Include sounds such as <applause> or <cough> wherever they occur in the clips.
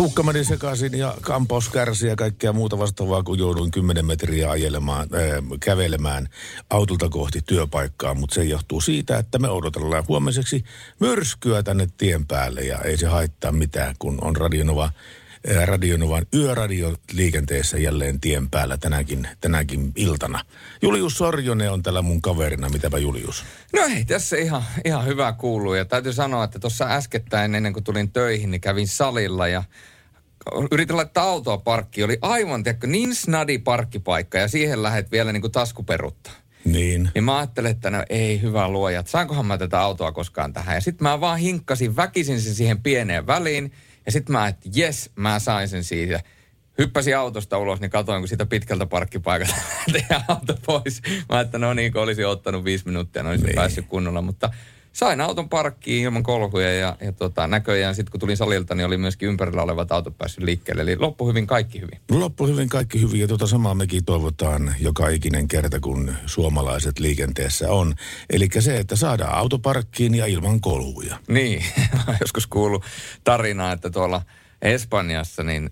Tuukka meni sekaisin ja kampaus kärsi ja kaikkea muuta vastaavaa, kun jouduin 10 metriä ajelemaan, äh, kävelemään autolta kohti työpaikkaa. Mutta se johtuu siitä, että me odotellaan huomiseksi myrskyä tänne tien päälle ja ei se haittaa mitään, kun on Radionova, äh, Radionovan yöradio liikenteessä jälleen tien päällä tänäkin, tänäkin iltana. Julius Sorjonen on tällä mun kaverina. Mitäpä Julius? No ei, tässä ihan, ihan hyvä kuuluu. Ja täytyy sanoa, että tuossa äskettäin ennen kuin tulin töihin, niin kävin salilla ja yritin laittaa autoa parkkiin. Oli aivan, tiedätkö, niin snadi parkkipaikka ja siihen lähet vielä niin kuin taskuperutta. Niin. Niin mä ajattelin, että no ei hyvä luoja, että saankohan mä tätä autoa koskaan tähän. Ja sitten mä vaan hinkkasin väkisin sen siihen pieneen väliin. Ja sitten mä, että jes, mä sain sen siitä. Hyppäsin autosta ulos, niin katoin, kun siitä pitkältä parkkipaikalta <laughs> lähtee auto pois. Mä että no niin, kun olisin ottanut viisi minuuttia, niin olisin Niin. päässyt kunnolla. Mutta sain auton parkkiin ilman kolhuja ja, ja tota, näköjään sitten kun tulin salilta, niin oli myöskin ympärillä olevat autot päässyt liikkeelle. Eli loppu hyvin, kaikki hyvin. Loppu hyvin, kaikki hyvin ja tuota samaa mekin toivotaan joka ikinen kerta, kun suomalaiset liikenteessä on. Eli se, että saadaan autoparkkiin ja ilman kolhuja. Niin, <laughs> joskus kuullut tarinaa, että tuolla Espanjassa niin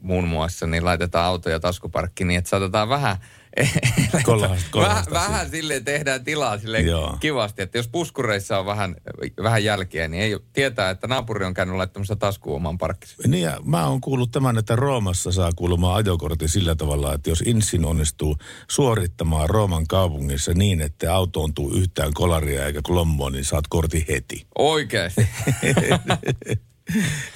muun muassa niin laitetaan autoja taskuparkkiin niin, että saatetaan vähän <laughs> Kolhasta- kolhasta vähän, vähän silleen tehdään tilaa sille kivasti, että jos puskureissa on vähän, vähän jälkeä, niin ei tietää, että naapuri on käynyt laittamassa taskuun oman parkkisen. Niin ja mä oon kuullut tämän, että Roomassa saa kuulumaan ajokortti sillä tavalla, että jos insin onnistuu suorittamaan Rooman kaupungissa niin, että autoon tuu yhtään kolaria eikä klommoa, niin saat kortin heti. Oikeasti. <laughs>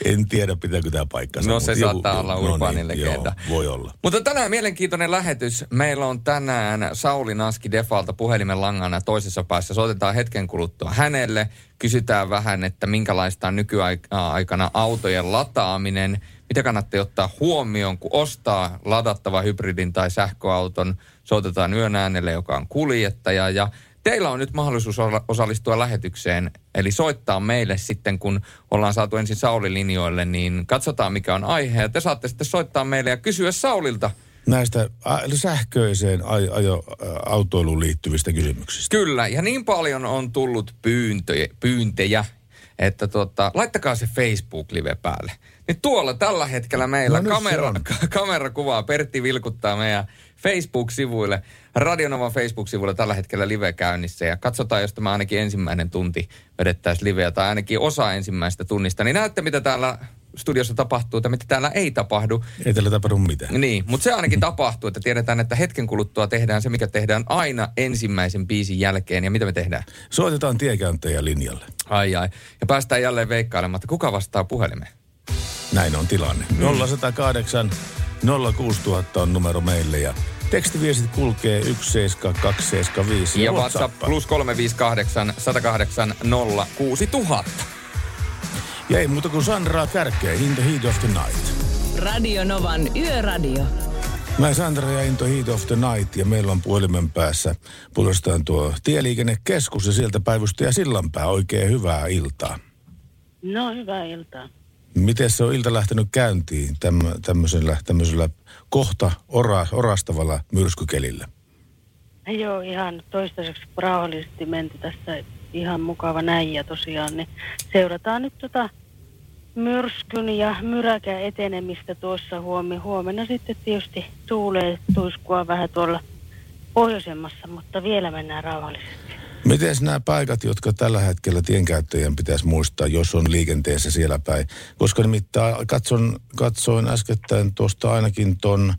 En tiedä, pitääkö tämä paikkansa. No se saattaa olla urbaani legenda. Joo, voi olla. Mutta tänään mielenkiintoinen lähetys. Meillä on tänään Sauli Naski Defalta puhelimen langana toisessa päässä. Soitetaan hetken kuluttua hänelle. Kysytään vähän, että minkälaista on nykyaikana autojen lataaminen. Mitä kannattaa ottaa huomioon, kun ostaa ladattava hybridin tai sähköauton. Soitetaan yön äänelle, joka on kuljettaja. Ja teillä on nyt mahdollisuus osallistua lähetykseen. Eli soittaa meille sitten, kun ollaan saatu ensin Sauli linjoille, niin katsotaan mikä on aihe. Ja te saatte sitten soittaa meille ja kysyä Saulilta. Näistä sähköiseen aj- ajo, autoiluun liittyvistä kysymyksistä. Kyllä, ja niin paljon on tullut pyyntöjä, pyyntejä, että tota, laittakaa se Facebook-live päälle. Niin tuolla tällä hetkellä meillä No se kamera, on. <laughs> ka- kamerakuvaa. Pertti vilkuttaa meidän Facebook-sivuille, Radionovan Facebook-sivuille tällä hetkellä live käynnissä. Ja katsotaan, jos tämä ainakin ensimmäinen tunti vedettäisiin liveä tai ainakin osa ensimmäistä tunnista. Niin näette, mitä täällä studiossa tapahtuu tai mitä täällä ei tapahdu. Ei tällä tapahdu mitään. Niin, mutta se ainakin tapahtuu, että tiedetään, että hetken kuluttua tehdään se, mikä tehdään aina ensimmäisen biisin jälkeen. Ja mitä me tehdään? Soitetaan tiekäyntäjä linjalle. Ai ai. Ja päästään jälleen veikkailemaan, että kuka vastaa puhelimeen. Näin on tilanne. Mm. 0108 06000 on numero meille ja tekstiviestit kulkee 17275. Ja WhatsApp plus 358 108 06000. Ja ei muuta kuin Sandraa kärkeä, In the Heat of the Night. Radio Novan Yöradio. Mä Sandra ja Into Heat of the Night ja meillä on puhelimen päässä puolestaan tuo tieliikennekeskus ja sieltä päivystäjä Sillanpää. Oikein hyvää iltaa. No, hyvää iltaa. Miten se on ilta lähtenyt käyntiin tämmö, tämmöisellä, tämmöisellä kohta ora, orastavalla myrskykelillä? Joo, ihan toistaiseksi rauhallisesti menty tässä. Ihan mukava näin ja tosiaan niin seurataan nyt tota myrskyn ja myräkän etenemistä tuossa huomi. Huomenna sitten tietysti tuulee tuiskua vähän tuolla pohjoisemmassa, mutta vielä mennään rauhallisesti. Miten nämä paikat, jotka tällä hetkellä tienkäyttäjien pitäisi muistaa, jos on liikenteessä siellä päin? Koska nimittäin katson, katsoin äskettäin tuosta ainakin ton,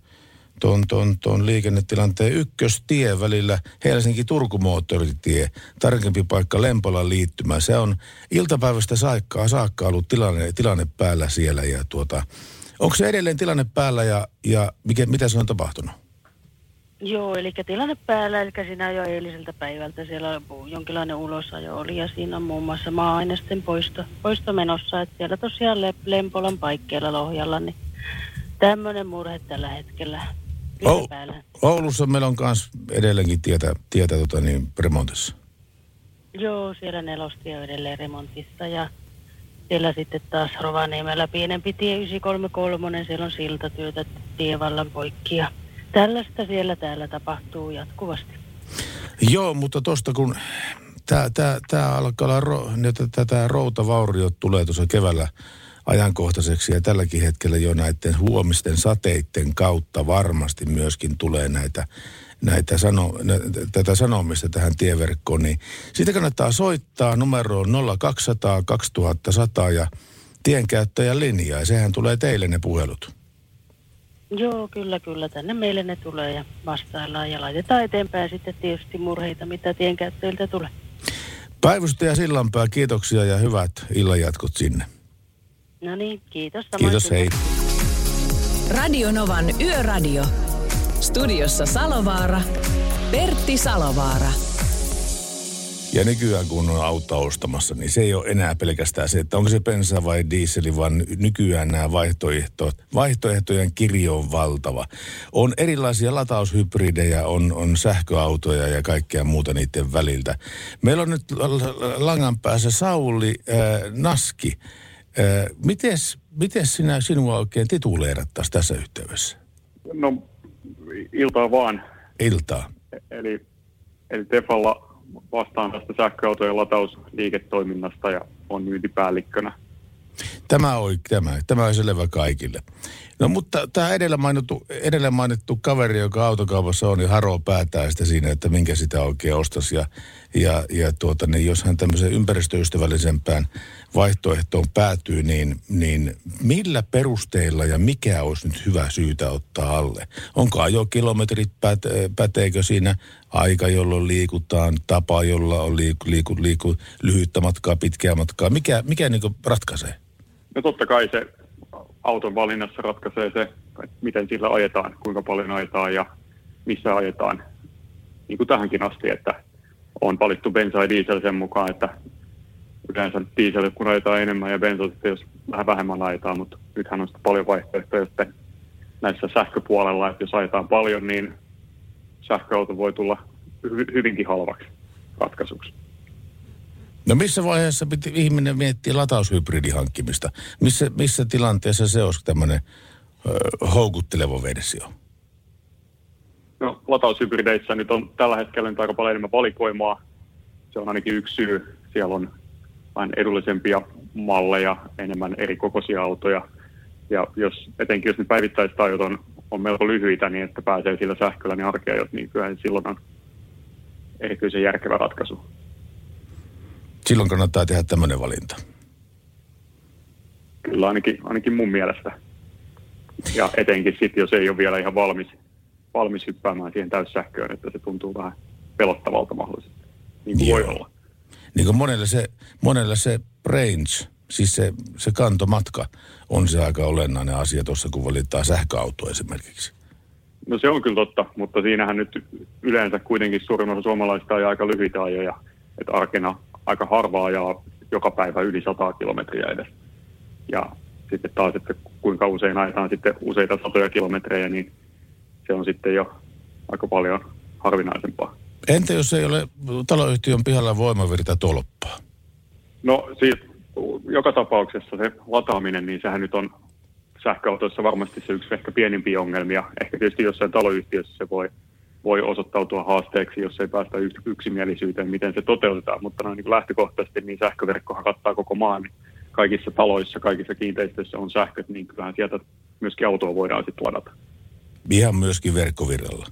ton, ton, ton liikennetilanteen ykköstie välillä Helsinki-Turku-moottoritie, tarkempi paikka Lempolan liittymä. Se on iltapäivästä saakka, saakka ollut tilanne, tilanne päällä siellä ja tuota, onko se edelleen tilanne päällä ja, ja mikä, mitä se on tapahtunut? Joo, eli tilanne päällä, eli siinä jo eiliseltä päivältä siellä jonkinlainen ulosajo oli ja siinä on muun muassa maa-ainesten poisto, poisto menossa, että siellä tosiaan Le- Lempolan paikkeilla Lohjalla, niin tämmöinen murhe tällä hetkellä vielä päällä. Oulussa meillä on myös edelleenkin tietä, tietä tota niin, remontissa. Joo, siellä nelostie on edelleen remontissa ja siellä sitten taas Rovaniemellä pienempi tie 933, siellä on siltatyötä tievallan poikki ja tällaista siellä täällä tapahtuu jatkuvasti. Joo, mutta tuosta kun tämä alkaa olla, ro, tätä routavauriot tulee tuossa keväällä ajankohtaiseksi ja tälläkin hetkellä jo näiden huomisten sateiden kautta varmasti myöskin tulee näitä, näitä sano, nä, tätä sanomista tähän tieverkkoon, niin siitä kannattaa soittaa numeroon 0200 2100 ja tienkäyttäjän linjaa ja sehän tulee teille ne puhelut. Joo, kyllä, kyllä. Tänne meille ne tulee ja vastaillaan ja laitetaan eteenpäin sitten tietysti murheita, mitä tienkäyttäjiltä tulee. Päivystäjä Sillanpää, kiitoksia ja hyvät illanjatkot sinne. No niin, kiitos. Kiitos, hei. Radio Novan Yöradio. Studiossa Salovaara. Pertti Salovaara. Ja nykyään kun on auto ostamassa, niin se ei ole enää pelkästään se, että onko se bensa vai dieseli, vaan nykyään nämä vaihtoehto, vaihtoehtojen kirjo on valtava. On erilaisia lataushybridejä, on, on sähköautoja ja kaikkea muuta niiden väliltä. Meillä on nyt langan päässä Sauli äh, Naski. Äh, mites, mites sinä sinua oikein tituleerattaisiin tässä yhteydessä? No, iltaa vaan. Iltaa. Eli, eli Tefalla vastaan tästä sähköautojen latausliiketoiminnasta ja on myyntipäällikkönä. Tämä on, tämä, tämä on selvä kaikille. No mutta tämä edellä mainittu, edellä mainittu kaveri, joka autokaupassa on, niin haroo päätään sitä siinä, että minkä sitä oikein ostaisi. Ja, ja, ja tuota, niin jos hän tämmöisen ympäristöystävällisempään vaihtoehtoon päätyy, niin, niin millä perusteilla ja mikä olisi nyt hyvä syytä ottaa alle? Onko ajokilometrit, päte, päteekö siinä aika, jolloin liikutaan, tapa, jolla on liiku, liiku, liiku lyhyttä matkaa, pitkää matkaa? Mikä, mikä niin ratkaisee? No totta kai se auton valinnassa ratkaisee se, miten sillä ajetaan, kuinka paljon ajetaan ja missä ajetaan. Niin kuin tähänkin asti, että on valittu bensa ja diesel sen mukaan, että yleensä diesel kun ajetaan enemmän ja bensa sitten jos vähän vähemmän ajetaan, mutta nythän on sitten paljon vaihtoehtoja sitten näissä sähköpuolella, että jos ajetaan paljon, niin sähköauto voi tulla hy- hyvinkin halvaksi ratkaisuksi. No missä vaiheessa piti ihminen miettiä lataushybridin hankkimista? Missä, missä tilanteessa se olisi tämmöinen houkutteleva versio? No lataushybrideissä nyt on tällä hetkellä nyt aika paljon enemmän valikoimaa. Se on ainakin yksi syy. Siellä on vähän edullisempia malleja, enemmän eri kokoisia autoja. Ja jos, etenkin jos ne päivittäistajot on, on melko lyhyitä, niin että pääsee sillä sähköllä niin arkeajot, niin kyllä silloin on erityisen järkevä ratkaisu silloin kannattaa tehdä tämmöinen valinta. Kyllä ainakin, ainakin mun mielestä. Ja etenkin sitten, jos ei ole vielä ihan valmis, valmis hyppäämään siihen täyssähköön, että se tuntuu vähän pelottavalta mahdollisesti. Niin kuin voi olla. Niin kuin monelle se, monelle se range, siis se, se kantomatka, on se aika olennainen asia tuossa, kun valitaan sähköauto esimerkiksi. No se on kyllä totta, mutta siinähän nyt yleensä kuitenkin suurin osa suomalaista on aika lyhyitä ajoja. Että arkena aika harvaa ja joka päivä yli 100 kilometriä edes. Ja sitten taas, että kuinka usein ajetaan sitten useita satoja kilometrejä, niin se on sitten jo aika paljon harvinaisempaa. Entä jos ei ole taloyhtiön pihalla voimavirta tolppaa? No siis joka tapauksessa se lataaminen, niin sehän nyt on sähköautoissa varmasti se yksi ehkä pienimpiä ongelmia. Ehkä tietysti jossain taloyhtiössä se voi voi osoittautua haasteeksi, jos ei päästä yksimielisyyteen, miten se toteutetaan. Mutta noin niin lähtökohtaisesti niin sähköverkkohan kattaa koko maan. Kaikissa taloissa, kaikissa kiinteistöissä on sähköt, niin kyllähän sieltä myöskin autoa voidaan sitten ladata. Ihan myöskin verkkovirralla?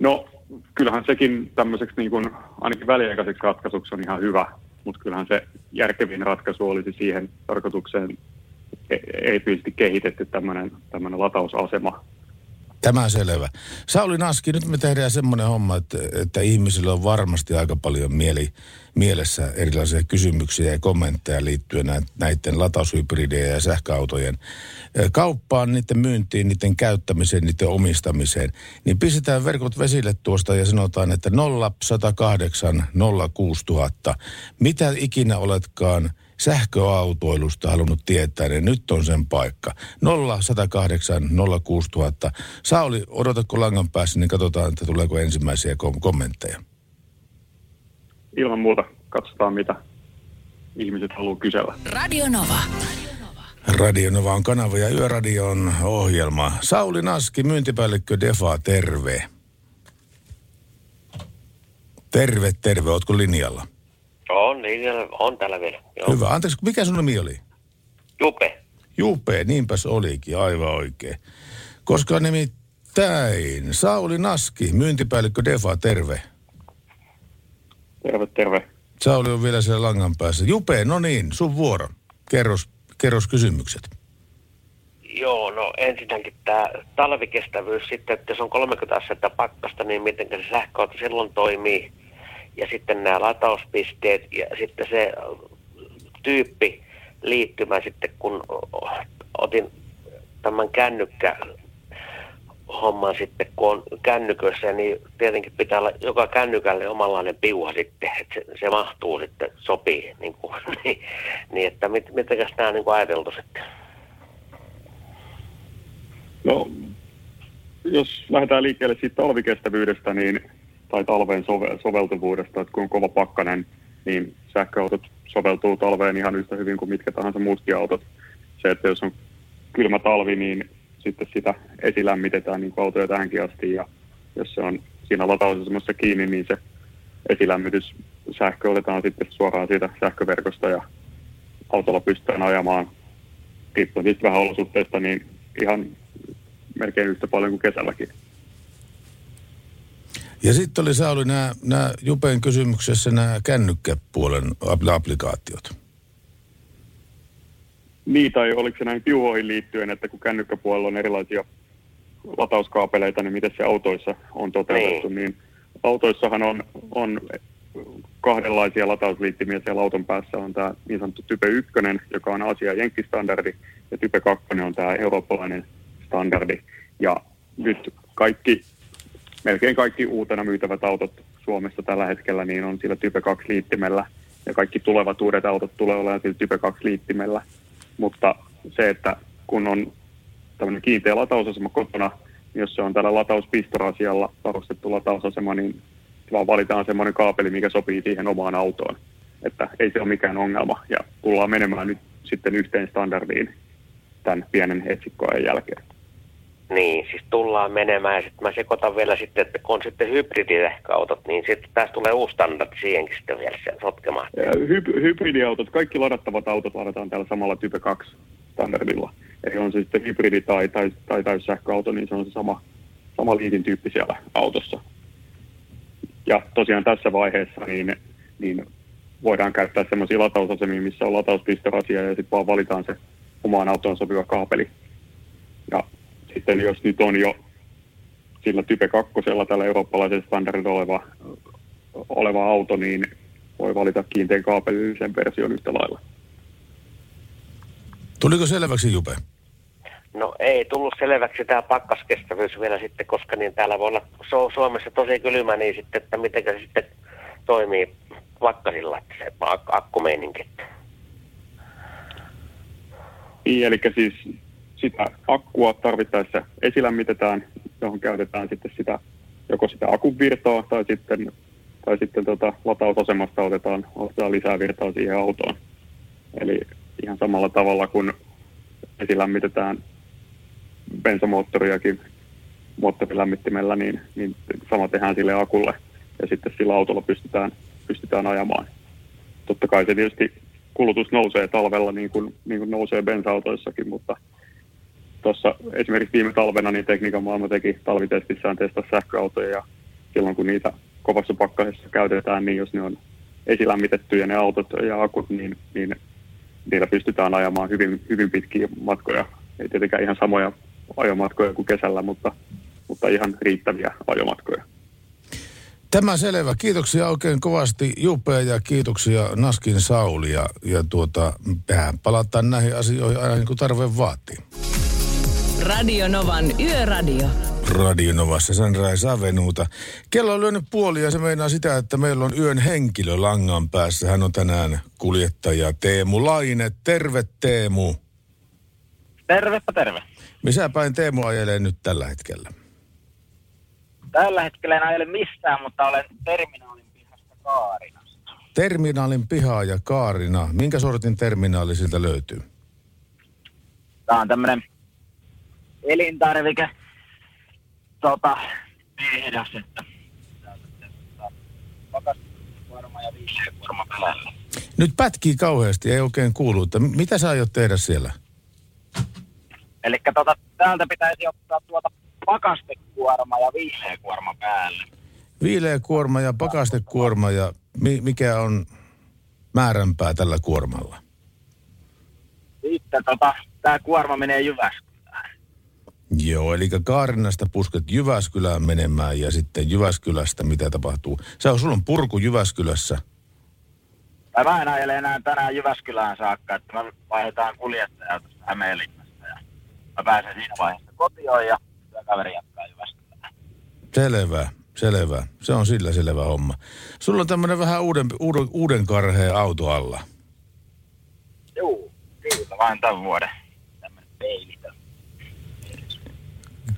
No, kyllähän sekin tämmöiseksi niin kuin, ainakin väliaikaiseksi ratkaisuksi on ihan hyvä, mutta kyllähän se järkevin ratkaisu olisi siihen tarkoitukseen erityisesti kehitetty tämmöinen, tämmöinen latausasema, Tämä selvä. Sauli Naski, nyt me tehdään semmoinen homma, että, että ihmisillä on varmasti aika paljon mieli, mielessä erilaisia kysymyksiä ja kommentteja liittyen näiden lataushybridien ja sähköautojen kauppaan, niiden myyntiin, niiden käyttämiseen, niiden omistamiseen. Niin pistetään verkot vesille tuosta ja sanotaan, että 0108 06000. Mitä ikinä oletkaan – sähköautoilusta halunnut tietää, niin nyt on sen paikka. 0108 06000. Sauli, odotatko langan päässä, niin katsotaan, että tuleeko ensimmäisiä kom- kommentteja. Ilman muuta. Katsotaan, mitä, ihmiset haluaa kysellä. Radio Nova. Radio Nova on kanava ja Yöradion ohjelma. Sauli Naski, myyntipäällikkö Defa, terve. Terve, terve. Ootko linjalla? On, niin on täällä vielä. Joo. Hyvä. Anteeksi, mikä sun nimi oli? Jupe. Jupe, niinpäs olikin, aivan oikein. Koska nimittäin Sauli Naski, myyntipäällikkö Defa, terve. Terve, terve. Sauli on vielä siellä langan päässä. Jupe, no niin, sun vuoro. Kerros, kerros kysymykset. Joo, no ensinnäkin tämä talvikestävyys sitten, että jos on 30 astetta pakkasta, niin miten se sähköauto silloin toimii. Ja sitten nämä latauspisteet ja sitten se tyyppi liittymä sitten, kun otin tämän kännykkä homman sitten, kun on kännykössä, niin tietenkin pitää olla joka kännykälle omanlainen piuha sitten, että se, se mahtuu sitten, sopii, niin, kuin, <laughs> niin, niin että mit, mitenkäs nämä on niin kuin ajateltu sitten? No, jos lähdetään liikkeelle siitä talvikestävyydestä niin, tai talveen sove, soveltuvuudesta, että kun on kova pakkanen, niin sähköautot soveltuu talveen ihan yhtä hyvin kuin mitkä tahansa muutkin autot. Se, että jos on kylmä talvi, niin sitten sitä esilämmitetään niin kuin autoja tähänkin asti ja jos se on siinä latausasemassa kiinni, niin se esilämmitys sähkö otetaan sitten suoraan siitä sähköverkosta ja autolla pystytään ajamaan riippuen siitä vähän olosuhteista, niin ihan melkein yhtä paljon kuin kesälläkin. Ja sitten oli Sauli nämä, nämä Jupen kysymyksessä nämä kännykkäpuolen applikaatiot. Niin, tai oliko se näin piuhoihin liittyen, että kun kännykkäpuolella on erilaisia latauskaapeleita, niin miten se autoissa on toteutettu, niin, niin autoissahan on, on kahdenlaisia latausliittimiä siellä auton päässä. On tämä niin sanottu Type 1, joka on Asia- ja Jenkkistandardi, ja Type 2 on tämä eurooppalainen standardi. Ja nyt kaikki, melkein kaikki uutena myytävät autot Suomessa tällä hetkellä niin on sillä Type 2 liittimellä, ja kaikki tulevat uudet autot tulee olemaan sillä Type 2 liittimellä. Mutta se, että kun on tämmöinen kiinteä latausasema kotona, niin jos se on tällä latauspistoroasialla varustettu latausasema, niin vaan valitaan semmoinen kaapeli, mikä sopii siihen omaan autoon. Että ei se ole mikään ongelma ja tullaan menemään nyt sitten yhteen standardiin tämän pienen etsikkoajan jälkeen. Niin, siis tullaan menemään ja sitten mä sekoitan vielä sitten, että kun on sitten hybridisähköautot, niin sitten tästä tulee uusi standardi siihenkin sitten vielä sotkemaan. Hy- hybridiautot, kaikki ladattavat autot ladataan täällä samalla Type 2 standardilla. Eli on se sitten hybridi tai, tai, tai täyssähköauto, niin se on se sama, sama liitin tyyppi siellä autossa. Ja tosiaan tässä vaiheessa niin, niin voidaan käyttää semmoisia latausasemia, missä on latauspistorasia ja sitten vaan valitaan se omaan autoon sopiva kaapeli. Ja sitten jos nyt on jo sillä Type 2 tällä eurooppalaisella standardilla oleva, oleva auto, niin voi valita kiinteän kaapelillisen version yhtä lailla. Tuliko selväksi Jupe? No ei tullut selväksi tämä pakkaskestävyys vielä sitten, koska niin täällä voi olla Su- Suomessa tosi kylmä, niin sitten, että miten se sitten toimii pakkasilla, että se ak- akkumeininki. Niin, eli siis sitä akkua tarvittaessa esilämmitetään, johon käytetään sitten sitä, joko sitä akun virtaa tai sitten, tai sitten tota, latausasemasta otetaan, otetaan lisää virtaa siihen autoon. Eli ihan samalla tavalla kuin esilämmitetään bensamoottoriakin moottorilämmittimellä, niin, niin sama tehdään sille akulle ja sitten sillä autolla pystytään, pystytään ajamaan. Totta kai se tietysti kulutus nousee talvella niin kuin, niin kuin nousee bensa-autoissakin, mutta tuossa esimerkiksi viime talvena niin tekniikan maailma teki talvitestissään testaa sähköautoja ja silloin kun niitä kovassa pakkasessa käytetään, niin jos ne on esilämmitettyjä ne autot ja akut, niin, niin niillä pystytään ajamaan hyvin, hyvin pitkiä matkoja. Ei tietenkään ihan samoja ajomatkoja kuin kesällä, mutta, mutta ihan riittäviä ajomatkoja. Tämä selvä. Kiitoksia oikein kovasti Jupe ja kiitoksia Naskin Sauli. Ja, ja tuota, palataan näihin asioihin aina niin kuin tarve vaatii. Radio Novan Yöradio. Radio Novassa Sunrise Avenuuta. Kello on lyönyt puoli ja se meinaa sitä, että meillä on yön henkilö langan päässä. Hän on tänään kuljettaja Teemu Laine. Terve Teemu. Tervepä terve. Missä päin Teemu ajelee nyt tällä hetkellä? Tällä hetkellä en ajele missään, mutta olen terminaalin pihasta Kaarinasta. Terminaalin piha ja Kaarina. Minkä sortin terminaali siltä löytyy? Tää on tämmönen elintarvike, tota, tehdas, että ja päällä. Nyt pätkii kauheasti, ei oikein kuulu. Että mitä sä aiot tehdä siellä? Eli tota, täältä pitäisi ottaa tuota pakastekuorma ja viihdeekuorma päälle. Viileä kuorma ja pakastekuorma ja mi- mikä on määränpää tällä kuormalla? Sitten tota, tää kuorma menee Jyväskylään. Joo, eli Kaarinasta pusket Jyväskylään menemään ja sitten Jyväskylästä mitä tapahtuu? Sä on, sulla on purku Jyväskylässä. Mä en ajele enää tänään Jyväskylään saakka, että me vaihdetaan kuljettajaa tuosta Hämeenlinnasta ja mä pääsen siinä vaiheessa kotiin ja työkaveri jatkaa Jyväskylään. Selvä, selvä. Se on sillä selvä homma. Sulla on tämmönen vähän uuden, uuden, uuden karheen auto alla. Juu, kyllä vain tämän vuoden. Tämmönen peilitön.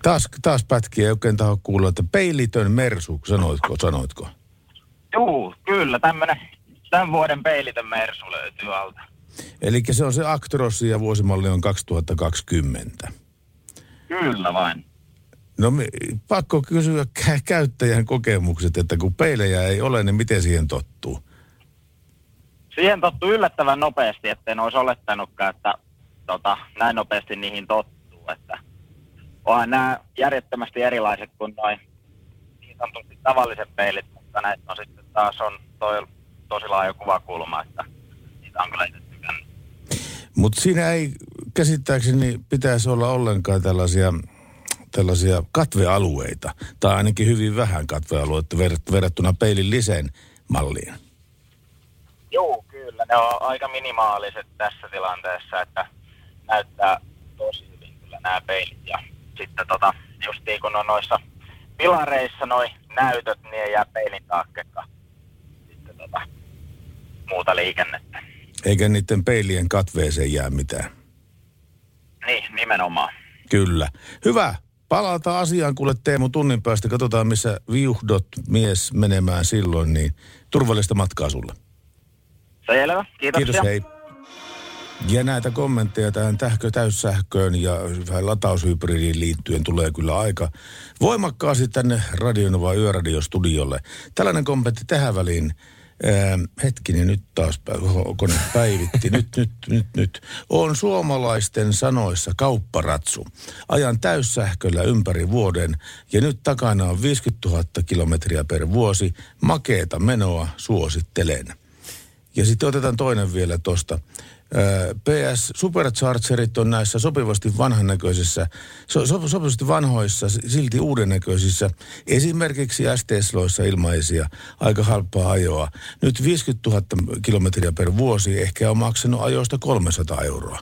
Taas, taas pätkiä ei oikein taho kuulla, että peilitön mersu, sanoitko, sanoitko? Juu, kyllä tämmönen tämän vuoden peilitön Mersu löytyy alta. Eli se on se Actros ja vuosimalli on 2020. Kyllä vain. No me, pakko kysyä kä- käyttäjän kokemukset, että kun peilejä ei ole, niin miten siihen tottuu? Siihen tottuu yllättävän nopeasti, etten olisi olettanutkaan, että tota, näin nopeasti niihin tottuu. Että onhan nämä järjettömästi erilaiset kuin noin niin sanotusti tavalliset peilit, mutta näitä on sitten taas on toi tosi laaja kuvakulma, että niitä on kyllä. Mutta siinä ei käsittääkseni pitäisi olla ollenkaan tällaisia, tällaisia katvealueita, tai ainakin hyvin vähän katvealueita ver- verrattuna peilin lisän malliin. Joo, kyllä. Ne on aika minimaaliset tässä tilanteessa, että näyttää tosi hyvin kyllä nämä peilit. Ja sitten tota, justiin kun on noissa pilareissa noi näytöt, niin ei jää peilin taakkekaan sitten tota, muuta liikennettä. Eikä niiden peilien katveeseen jää mitään. Niin, nimenomaan. Kyllä. Hyvä. Palataan asiaan kuule Teemu tunnin päästä. Katsotaan, missä viuhdot mies menemään silloin. Niin turvallista matkaa sulle. Selvä, kiitoksia. Kiitos, hei. Ja näitä kommentteja tähän tähkö, täyssähköön ja vähän lataushybridiin liittyen tulee kyllä aika voimakkaasti tänne Radionova Yöradiostudiolle. Tällainen kommentti tähän väliin. Ää, hetkinen, nyt taas pä- kone päivitti. Nyt, nyt, nyt, nyt. On suomalaisten sanoissa kaupparatsu. Ajan täyssähköllä ympäri vuoden ja nyt takana on 50 000 kilometriä per vuosi. Makeeta menoa suosittelen. Ja sitten otetaan toinen vielä tuosta. PS Superchargerit on näissä sopivasti vanhannäköisissä, so, so, sopivasti vanhoissa, silti uudennäköisissä, esimerkiksi ST-sloissa ilmaisia, aika halpaa ajoa. Nyt 50 000 kilometriä per vuosi, ehkä on maksanut ajoista 300 euroa.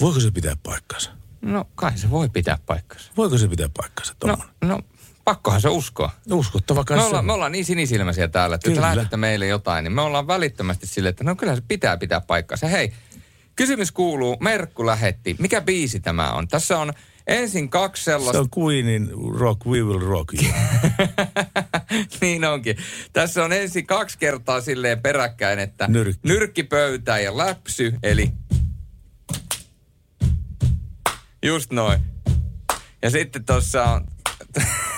Voiko se pitää paikkansa? No kai se voi pitää paikkansa. Voiko se pitää paikkansa, No, no pakkohan se uskoa. Uskottava kai Me ollaan, on. me ollaan niin sinisilmäisiä täällä, että Kyllä. jos lähetätte meille jotain, niin me ollaan välittömästi sille, että no kyllä se pitää pitää paikkansa. Hei, kysymys kuuluu, Merkku lähetti, mikä biisi tämä on? Tässä on ensin kaksi Se sellaista... on Queenin Rock, We Will Rock You. <laughs> niin onkin. Tässä on ensin kaksi kertaa silleen peräkkäin, että Nyrkki. nyrkki pöytään ja läpsy, eli just noin. Ja sitten tuossa on,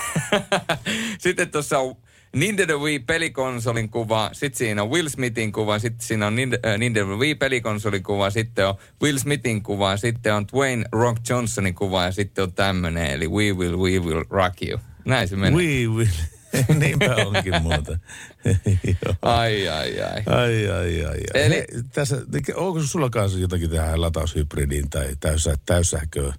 <laughs> sitten tuossa on Nintendo Wii pelikonsolin kuva, sitten siinä on Will Smithin kuva, sitten siinä on äh, Nintendo Wii pelikonsolin kuva, sitten on Will Smithin kuva, sitten on Dwayne Rock Johnsonin kuva ja sitten on tämmönen, eli We Will, We Will Rock You. Näin se menee. We Will. <laughs> Niinpä onkin muuta. <laughs> Ai, ai, ai. Ai, ai, ai. ai. Eli- Hei, tässä, onko sulla kanssa jotakin tähän lataushybridiin tai täyssä, täyssähköön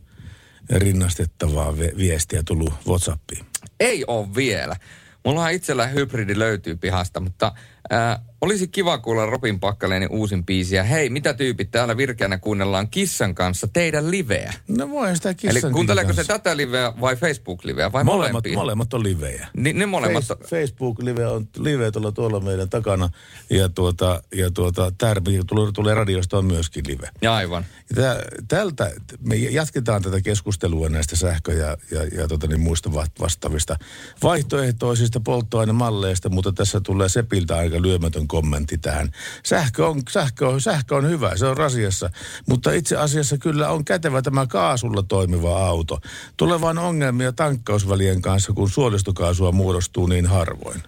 rinnastettavaa vi- viestiä tullut Whatsappiin? Ei ole vielä. Mulla on itsellä hybridi löytyy pihasta, mutta äh, olisi kiva kuulla Robin Pakkaleeni uusin biisi. Ja hei, mitä tyypit, täällä virkeänä kuunnellaan Kissan kanssa teidän liveä. No voi sitä Eli kissan kuunteleeko se tätä liveä vai Facebook-liveä vai Molemmat, molempia? molemmat on livejä. Ni, ne molemmat on. Face- Facebook-live on live tuolla, tuolla meidän takana ja, tuota, ja tuota, tää tulee, tulee radiosta on myöskin live. Ja aivan. Tää, tältä, me jatketaan tätä keskustelua näistä sähkö- ja, ja, ja tota niin, muista va- vastaavista vaihtoehtoisista polttoainemalleista, mutta tässä tulee Sepiltä aika lyömätön kommentti tähän. Sähkö on, sähkö, on, sähkö on hyvä, se on rasiassa, mutta itse asiassa kyllä on kätevä tämä kaasulla toimiva auto. Tulee vain ongelmia tankkausvälien kanssa, kun suolistokaasua muodostuu niin harvoin.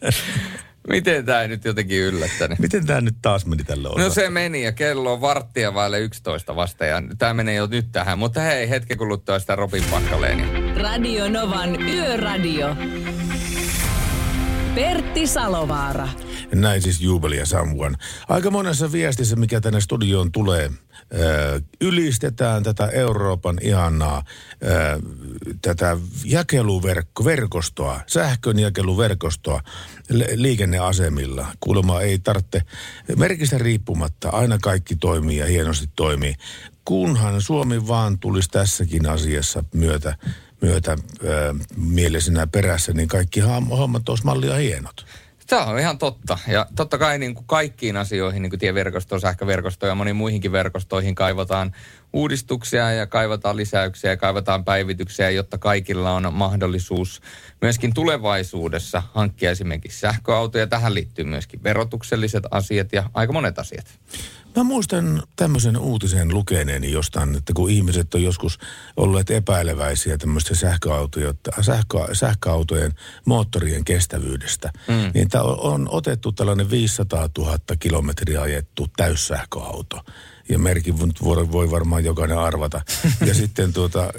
<laughs> Miten tämä nyt jotenkin yllättänyt? Miten tämä nyt taas meni tällä osalla? No se meni ja kello on varttia vaille 11 vasta ja tämä menee jo nyt tähän. Mutta hei, hetken kuluttua sitä Robin Pakkaleenia. Radio Novan Yöradio. Pertti Salovaara. Näin siis jubelia someone. Aika monessa viestissä, mikä tänne studioon tulee, ö, ylistetään tätä Euroopan ihanaa ö, tätä jakeluverkostoa, sähkön jakeluverkostoa liikenneasemilla. Kuulemma ei tarvitse merkistä riippumatta, aina kaikki toimii ja hienosti toimii. Kunhan Suomi vaan tulisi tässäkin asiassa myötä, myötä ö, mielisenä perässä, niin kaikki hommat olisi mallia hienot. Tämä on ihan totta. Ja totta kai niin kuin kaikkiin asioihin, niin kuin tieverkostoon, sähköverkostoon ja moniin muihinkin verkostoihin kaivataan uudistuksia ja kaivataan lisäyksiä ja kaivataan päivityksiä, jotta kaikilla on mahdollisuus myöskin tulevaisuudessa hankkia esimerkiksi sähköautoja. Tähän liittyy myöskin verotukselliset asiat ja aika monet asiat. Mä muistan tämmöisen uutisen lukeneeni jostain, että kun ihmiset on joskus olleet epäileväisiä tämmöistä sähköautoja, sähkö, sähköautojen moottorien kestävyydestä, mm. niin on otettu tällainen 500 000 kilometriä ajettu täyssähköauto ja merkin voi varmaan jokainen arvata. <laughs> Ja sitten tuota,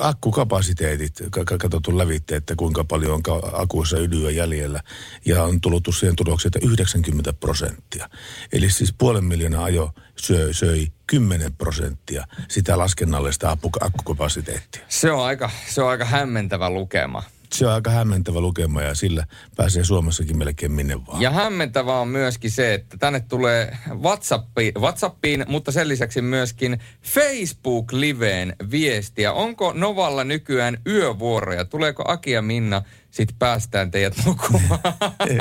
akkukapasiteetit, katsottu lävitte, että kuinka paljon on akuissa ydyä jäljellä. Ja on tullut siihen tulokseen, että 90 prosenttia. Eli siis puolen miljoonaa ajo söi, söi 10 prosenttia sitä laskennallista akkukapasiteettia. Se on aika, se on aika hämmentävä lukema se on aika hämmentävä lukema ja sillä pääsee Suomessakin melkein minne vaan. Ja hämmentävä on myöskin se, että tänne tulee WhatsAppi, WhatsAppiin, mutta sen lisäksi myöskin Facebook-liveen viestiä. Onko Novalla nykyään yövuoroja? Tuleeko Aki ja Minna sitten päästään teidät nukkumaan.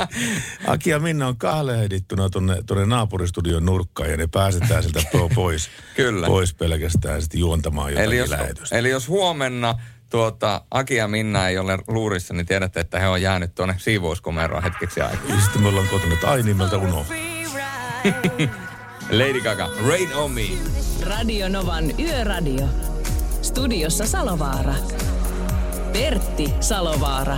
<laughs> Aki ja Minna on kahlehdittuna tuonne, tuonne naapuristudion nurkkaan ja ne pääsetään sieltä pois, <laughs> Kyllä. pois pelkästään sitten juontamaan jotakin eli jos, lähetystä. Eli jos huomenna tuota, Aki ja Minna ei ole luurissa, niin tiedätte, että he on jäänyt tuonne siivouskomeroon hetkeksi aikaa. Ja sitten me ollaan kotona, että ai nimeltä uno. <laughs> Lady Gaga, Rain on Me. Radio Novan Yöradio. Studiossa Salovaara. Pertti Salovaara.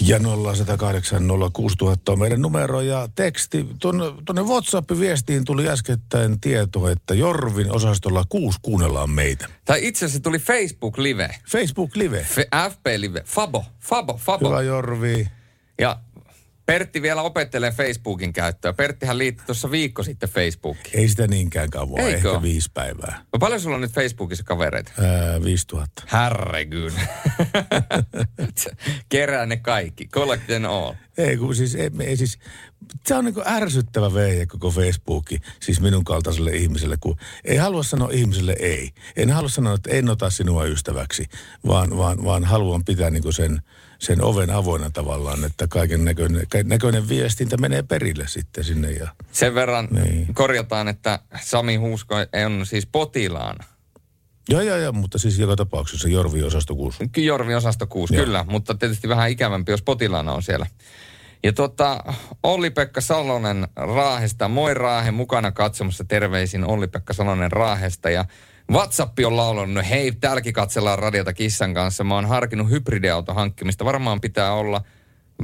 Ja 0108 06000 on meidän numero ja teksti. Tuonne WhatsApp-viestiin tuli äskettäin tieto, että Jorvin osastolla kuusi kuunnellaan meitä. Tai itse asiassa tuli Facebook Live. Facebook Live. F- FP Live. Fabo, Fabo, Fabo. Hyvä Jorvi. Ja Pertti vielä opettelee Facebookin käyttöä. Perttihän liittyi tuossa viikko sitten Facebookiin. Ei sitä niinkään kauan, Eikö? ehkä viisi päivää. No paljon sulla on nyt Facebookissa kavereita? Ää, 5000. Herregud. <laughs> Kerää ne kaikki. Collect them all. Ei, kun siis, ei, ei siis, se on niin ärsyttävä vehje koko Facebooki, siis minun kaltaiselle ihmiselle, kun ei halua sanoa ihmiselle ei. En halua sanoa, että en ota sinua ystäväksi, vaan, vaan, vaan haluan pitää niin sen, sen oven avoinna tavallaan, että kaiken näköinen, näköinen viestintä menee perille sitten sinne. Ja, Sen verran niin. korjataan, että Sami Huusko on siis potilaana. Joo, joo, joo, mutta siis joka tapauksessa Jorvi osasto 6. Jorvi osasto 6, joo. kyllä, mutta tietysti vähän ikävämpi, jos potilaana on siellä. Ja tota, Olli-Pekka Salonen Raahesta, moi Raahe, mukana katsomassa terveisin Olli-Pekka Salonen Raahesta. Ja WhatsApp on laulanut, hei, täälläkin katsellaan radiota kissan kanssa. Mä oon harkinnut hybridiauto hankkimista. Varmaan pitää olla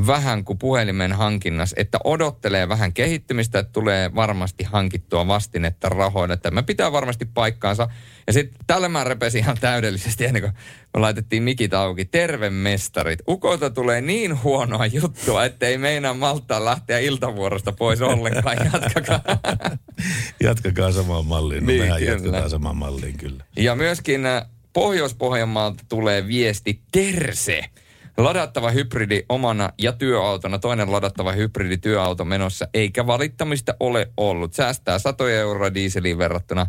vähän kuin puhelimen hankinnassa, että odottelee vähän kehittymistä, että tulee varmasti hankittua vastinetta rahoille. Tämä pitää varmasti paikkaansa. Ja sitten tällä mä repesin ihan täydellisesti ennen kuin me laitettiin mikit auki. Terve mestarit. Ukolta tulee niin huonoa juttua, että ei meinaa maltaa lähteä iltavuorosta pois ollenkaan. <laughs> Jatkakaa. jatkakaa samaan malliin. No niin, mehän kyllä. jatketaan samaan malliin kyllä. Ja myöskin äh, Pohjois-Pohjanmaalta tulee viesti Terse. Ladattava hybridi omana ja työautona, toinen ladattava hybridi työauto menossa, eikä valittamista ole ollut. Säästää satoja euroa dieseliin verrattuna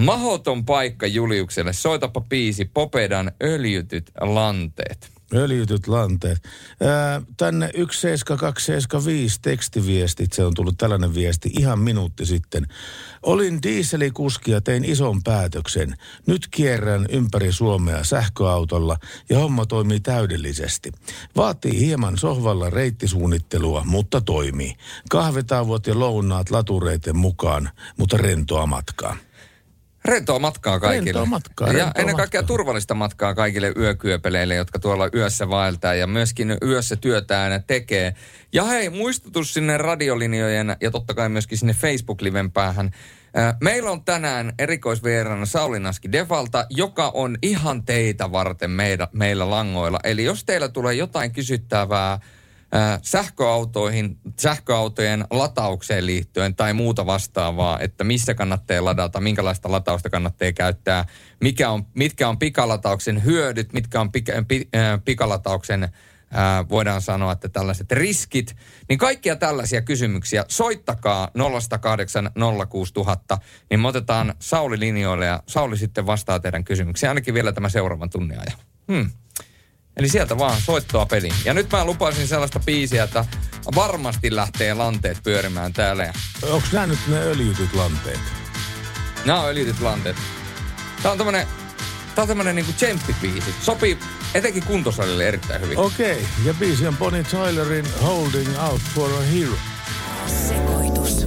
Mahoton paikka Juliukselle. Soitapa piisi Popedan öljytyt lanteet. Öljytyt lanteet. Ää, tänne 17275 tekstiviestit, se on tullut tällainen viesti ihan minuutti sitten. Olin dieselikuski ja tein ison päätöksen. Nyt kierrän ympäri Suomea sähköautolla ja homma toimii täydellisesti. Vaatii hieman sohvalla reittisuunnittelua, mutta toimii. Kahvetauot ja lounaat latureiden mukaan, mutta rentoa matkaa. Rentoa matkaa kaikille. Rentoa matkaa, ja rentoa ennen kaikkea matkaa. turvallista matkaa kaikille yökyöpeleille, jotka tuolla yössä vaeltaa ja myöskin yössä työtään tekee. Ja hei, muistutus sinne radiolinjojen ja totta kai myöskin sinne Facebook-liven päähän. Äh, Meillä on tänään erikoisvieraana Sauli Naski Defalta, joka on ihan teitä varten meillä, meillä langoilla. Eli jos teillä tulee jotain kysyttävää sähköautoihin, sähköautojen lataukseen liittyen tai muuta vastaavaa, että missä kannattaa ladata, minkälaista latausta kannattaa käyttää, mikä on, mitkä on pikalatauksen hyödyt, mitkä on pika, pi, äh, pikalatauksen ää, voidaan sanoa, että tällaiset riskit, niin kaikkia tällaisia kysymyksiä soittakaa 0108 06000, niin me otetaan Sauli linjoille ja Sauli sitten vastaa teidän kysymyksiin, ainakin vielä tämä seuraavan tunnin ajan. Hmm. Eli sieltä vaan soittoa peliin. Ja nyt mä lupasin sellaista biisiä, että varmasti lähtee lanteet pyörimään täällä. Ja Onko nämä nyt ne öljytyt lanteet? nämä on öljytyt lanteet. Tää on tämmönen, tää on tämmönen niinku tsemppibiisi. Sopii etenkin kuntosalille erittäin hyvin. Okei, okay. ja biisi on Bonnie Tylerin Holding Out for a Hero. Sekoitus.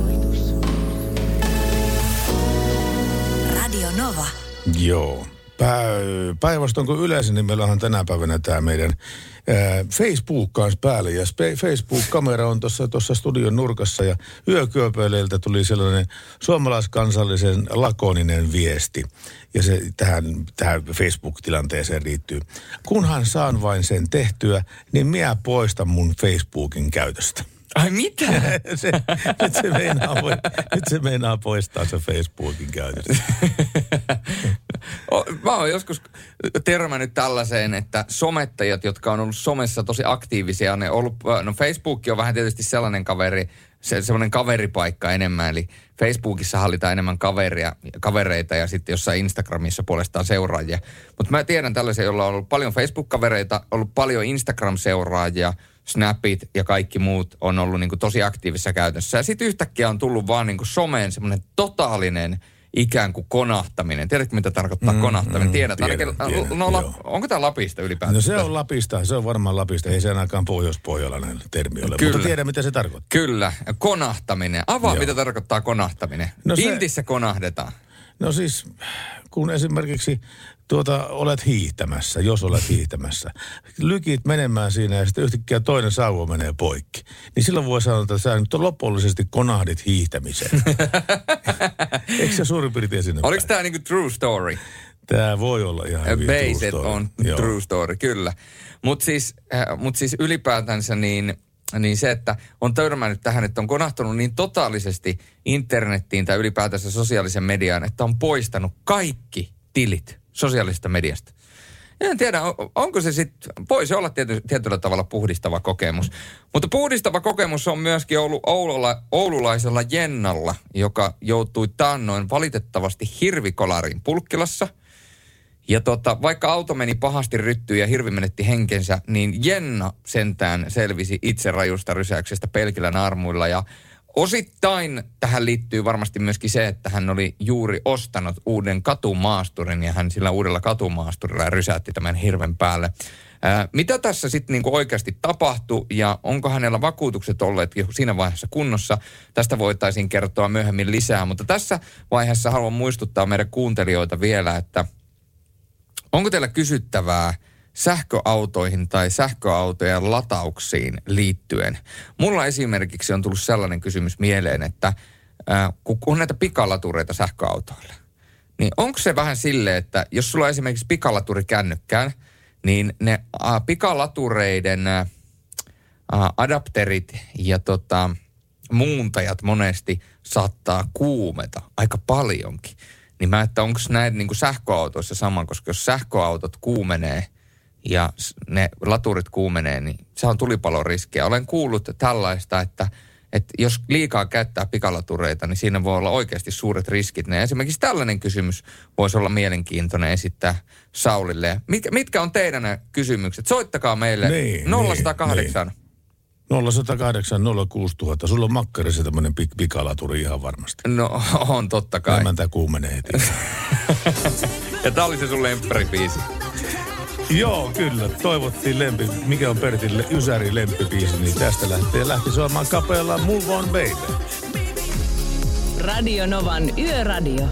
Radio Nova. Joo. Pä- Päinvastoin kuin yleensä, niin meillä on tänä päivänä tämä meidän Facebook kanssa päällä. Ja Facebook-kamera on tuossa studion nurkassa ja yökyöpöileiltä tuli sellainen suomalaiskansallisen lakoninen viesti. Ja se tähän, tähän Facebook-tilanteeseen liittyy. Kunhan saan vain sen tehtyä, niin minä poistan mun Facebookin käytöstä. Ai mitä? <laughs> se, nyt, se meinaa, nyt se meinaa poistaa se Facebookin käytöstä. <laughs> Mä oon joskus törmännyt tällaiseen, että somettajat, jotka on ollut somessa tosi aktiivisia, ne on ollut, no Facebook on vähän tietysti sellainen kaveri, se, sellainen kaveripaikka enemmän, eli Facebookissa hallitaan enemmän kaveria, kavereita ja sitten jossain Instagramissa puolestaan seuraajia. Mutta mä tiedän tällaisia, joilla on ollut paljon Facebook-kavereita, ollut paljon Instagram-seuraajia, Snapit ja kaikki muut on ollut niinku tosi aktiivisessa käytössä. Ja sitten yhtäkkiä on tullut vaan niinku someen semmoinen totaalinen ikään kuin konahtaminen. Tiedätkö, mitä tarkoittaa mm, konahtaminen? mm, Tiedät. tiedän, Ainakin, tiedän, no, la, joo. onko tämä Lapista ylipäätään? No se on Lapista, se on varmaan Lapista. Ei se ainakaan pohjoispohjalainen termi ole, Kyllä. mutta tiedän mitä se tarkoittaa. Kyllä, konahtaminen. Avaa, Joo. mitä tarkoittaa konahtaminen. No No se- Intissä konahdetaan. No siis, kun esimerkiksi tuota, olet hiihtämässä, jos olet hiihtämässä, lykit menemään siinä ja sitten yhtäkkiä toinen sauva menee poikki, niin silloin voi sanoa, että sä nyt lopullisesti konahdit hiihtämisen. <laughs> Eikö se suurin piirtein sinne Oliko tämä niinku true story? Tämä voi olla ihan hyvin true Based story. on Joo. true story, kyllä. Mutta siis, äh, mut siis ylipäätänsä niin, niin se, että on törmännyt tähän, että on konahtunut niin totaalisesti internettiin tai ylipäätänsä sosiaalisen mediaan, että on poistanut kaikki tilit sosiaalisesta mediasta. En tiedä, on- onko se sitten, voi se olla tiety, tietyllä tavalla puhdistava kokemus. Mutta puhdistava kokemus on myöskin ollut Oulula, oululaisella Jennalla, joka joutui taannoin valitettavasti hirvikolariin Pulkkilassa. Ja tota, vaikka auto meni pahasti ryttyyn ja hirvi menetti henkensä, niin Jenna sentään selvisi itse rajusta rysäyksestä pelkillä naarmuilla. Ja osittain tähän liittyy varmasti myöskin se, että hän oli juuri ostanut uuden katumaasturin ja hän sillä uudella katumaasturilla rysäytti tämän hirven päälle. Ää, mitä tässä sitten niinku oikeasti tapahtui ja onko hänellä vakuutukset olleet siinä vaiheessa kunnossa? Tästä voitaisiin kertoa myöhemmin lisää, mutta tässä vaiheessa haluan muistuttaa meidän kuuntelijoita vielä, että Onko teillä kysyttävää sähköautoihin tai sähköautojen latauksiin liittyen? Mulla esimerkiksi on tullut sellainen kysymys mieleen, että kun on näitä pikalatureita sähköautoille, niin onko se vähän silleen, että jos sulla on esimerkiksi pikalaturi kännykkään, niin ne pikalatureiden adapterit ja tota, muuntajat monesti saattaa kuumeta aika paljonkin. Niin mä, että onko näin niin sähköautoissa sama, koska jos sähköautot kuumenee ja ne laturit kuumenee, niin se on tulipalon riskiä. Olen kuullut tällaista, että, että jos liikaa käyttää pikalatureita, niin siinä voi olla oikeasti suuret riskit. Ja esimerkiksi tällainen kysymys voisi olla mielenkiintoinen esittää Saulille. Mitkä, mitkä on teidän ne kysymykset? Soittakaa meille Niin, 0108. Niin, 0108 06000. Sulla on makkarissa tämmöinen pik- pikalaturi ihan varmasti. No on totta kai. Emäntä kuumenee heti. <laughs> Ja tää oli se sun lempparibiisi. Joo, kyllä. Toivottiin lempi. Mikä on Pertille Ysäri lempibiisi, niin tästä lähtee. Lähti soimaan kapealla Move On Baby. Radio Novan Yöradio.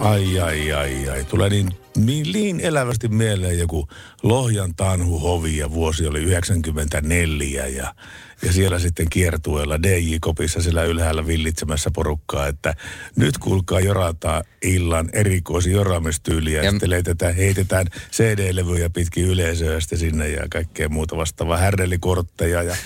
Ai, ai, ai, ai. Tulee niin, niin, niin elävästi mieleen joku Lohjan Tanhu Hovi ja vuosi oli 94 ja, ja siellä sitten kiertueella DJ-kopissa siellä ylhäällä villitsemässä porukkaa, että nyt kuulkaa jorataan illan erikoisi joramistyyliä ja, Ja- sitten leitetään, heitetään CD-levyjä pitkin yleisöä sitten sinne ja kaikkea muuta vastaavaa, härdellikortteja ja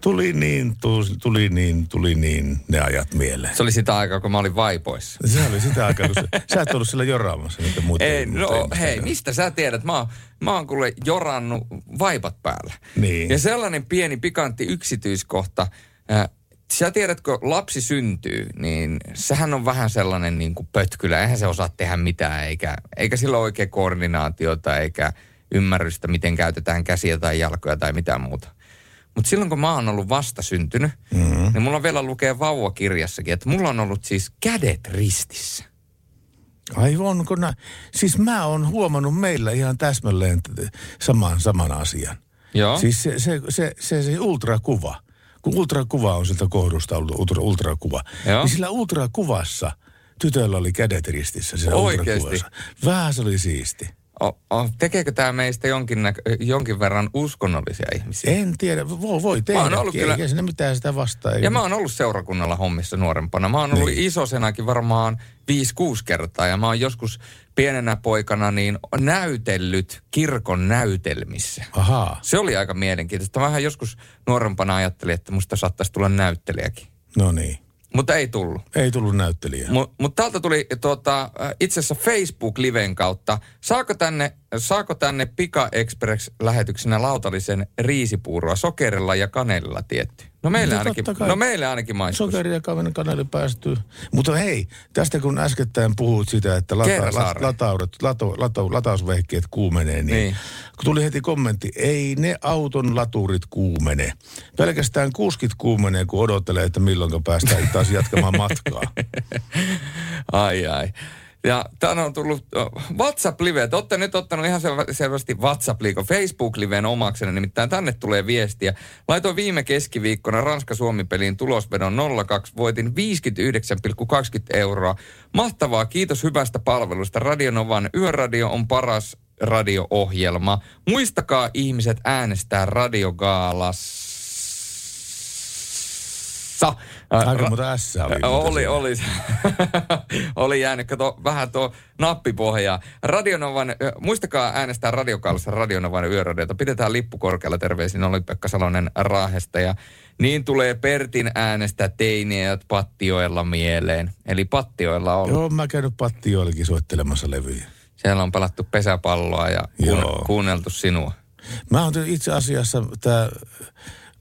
tuli niin, tuli, tuli niin, tuli niin ne ajat mieleen. Se oli sitä aikaa, kun mä olin vaipoissa. Se oli sitä aikaa, kun sä, sä et ollut siellä joraamassa. Ei, no ihmistä. hei, mistä sä tiedät? Mä, oon- mä oon kuule jorannut vaipat päällä. Niin. Ja sellainen pieni pikantti yksityiskohta. Äh, sä tiedät, kun lapsi syntyy, niin sehän on vähän sellainen niin kuin pötkylä. Eihän se osaa tehdä mitään, eikä, eikä sillä ole oikein koordinaatiota, eikä ymmärrystä, miten käytetään käsiä tai jalkoja tai mitään muuta. Mutta silloin, kun mä oon ollut vasta syntynyt, mm-hmm. niin mulla vielä lukee vauvakirjassakin, että mulla on ollut siis kädet ristissä. Ai onko nä? Siis mä oon huomannut meillä ihan täsmälleen saman, saman asian. Joo. Siis se, se, se, se, se ultrakuva. Kun ultrakuva on siltä kohdusta ollut ultra, ultrakuva. Joo. Niin sillä ultrakuvassa tytöllä oli kädet ristissä ultrakuvassa. Vähän se oli siisti. O, o, tekeekö tämä meistä jonkin, näkö, jonkin verran uskonnollisia ihmisiä? En tiedä, voi, voi Mä oon tehdä. ollut kyllä- Eikä siinä mitään sitä vastaa. Ja mä oon ollut seurakunnalla hommissa nuorempana. Mä oon ollut Niin. isosenakin varmaan 5-6 kertaa. Ja mä oon joskus pienenä poikana niin näytellyt kirkon näytelmissä. Ahaa, Se oli aika mielenkiintoista. Vähän joskus nuorempana ajattelin, että musta saattaisi tulla näyttelijäkin. no niin. Mutta ei tullut. Ei tullut näyttelijää. Mutta mut täältä tuli tuota, äh, itse asiassa Facebook-liven kautta. Saako tänne, saako tänne Pika Express-lähetyksenä lautallisen riisipuuroa sokerilla ja kanelilla tietty? No meille, No ainakin, no meille ainakin maistuisi. Sokeri ja kavinen kaneli päästyy. Mutta hei, tästä kun äskettäin puhut sitä, että lata, la, lataudet, lato, lato, latausvehkeet kuumenee, niin, Niin. niin kun tuli heti kommentti, ei ne auton laturit kuumene. Pelkästään kuskit kuumenee, kun odottelee, että milloin päästään taas jatkamaan matkaa. <laughs> Ai ai. Ja tänne on tullut WhatsApp-live. Te olette nyt ottanut ihan selvä, selvästi WhatsApp-liikon Facebook-liveen omaksenne. Nimittäin tänne tulee viestiä. Laitoin viime keskiviikkona Ranska-Suomi-peliin tulosvedon 02. Voitin 59,20 euroa. Mahtavaa. Kiitos hyvästä palvelusta. Radionovan Yöradio on paras radio-ohjelma. Muistakaa ihmiset äänestää radiogaalassa. Aika muuta S oli. oli, <laughs> oli. jäänyt, kato, vähän tuo nappipohjaa. Radionovan, muistakaa äänestää radiokaalassa Radionovan yöradiota. Pidetään lippu korkealla. Terveisin oli Pekka Salonen Raahesta. Ja niin tulee Pertin äänestä teiniä Pattioella mieleen. Eli Pattioella on. Joo, mä käynyt pattijoillekin soittelemassa levyjä. Siellä on pelattu pesäpalloa ja kuun, Joo. kuunneltu sinua. Mä oon itse asiassa tämä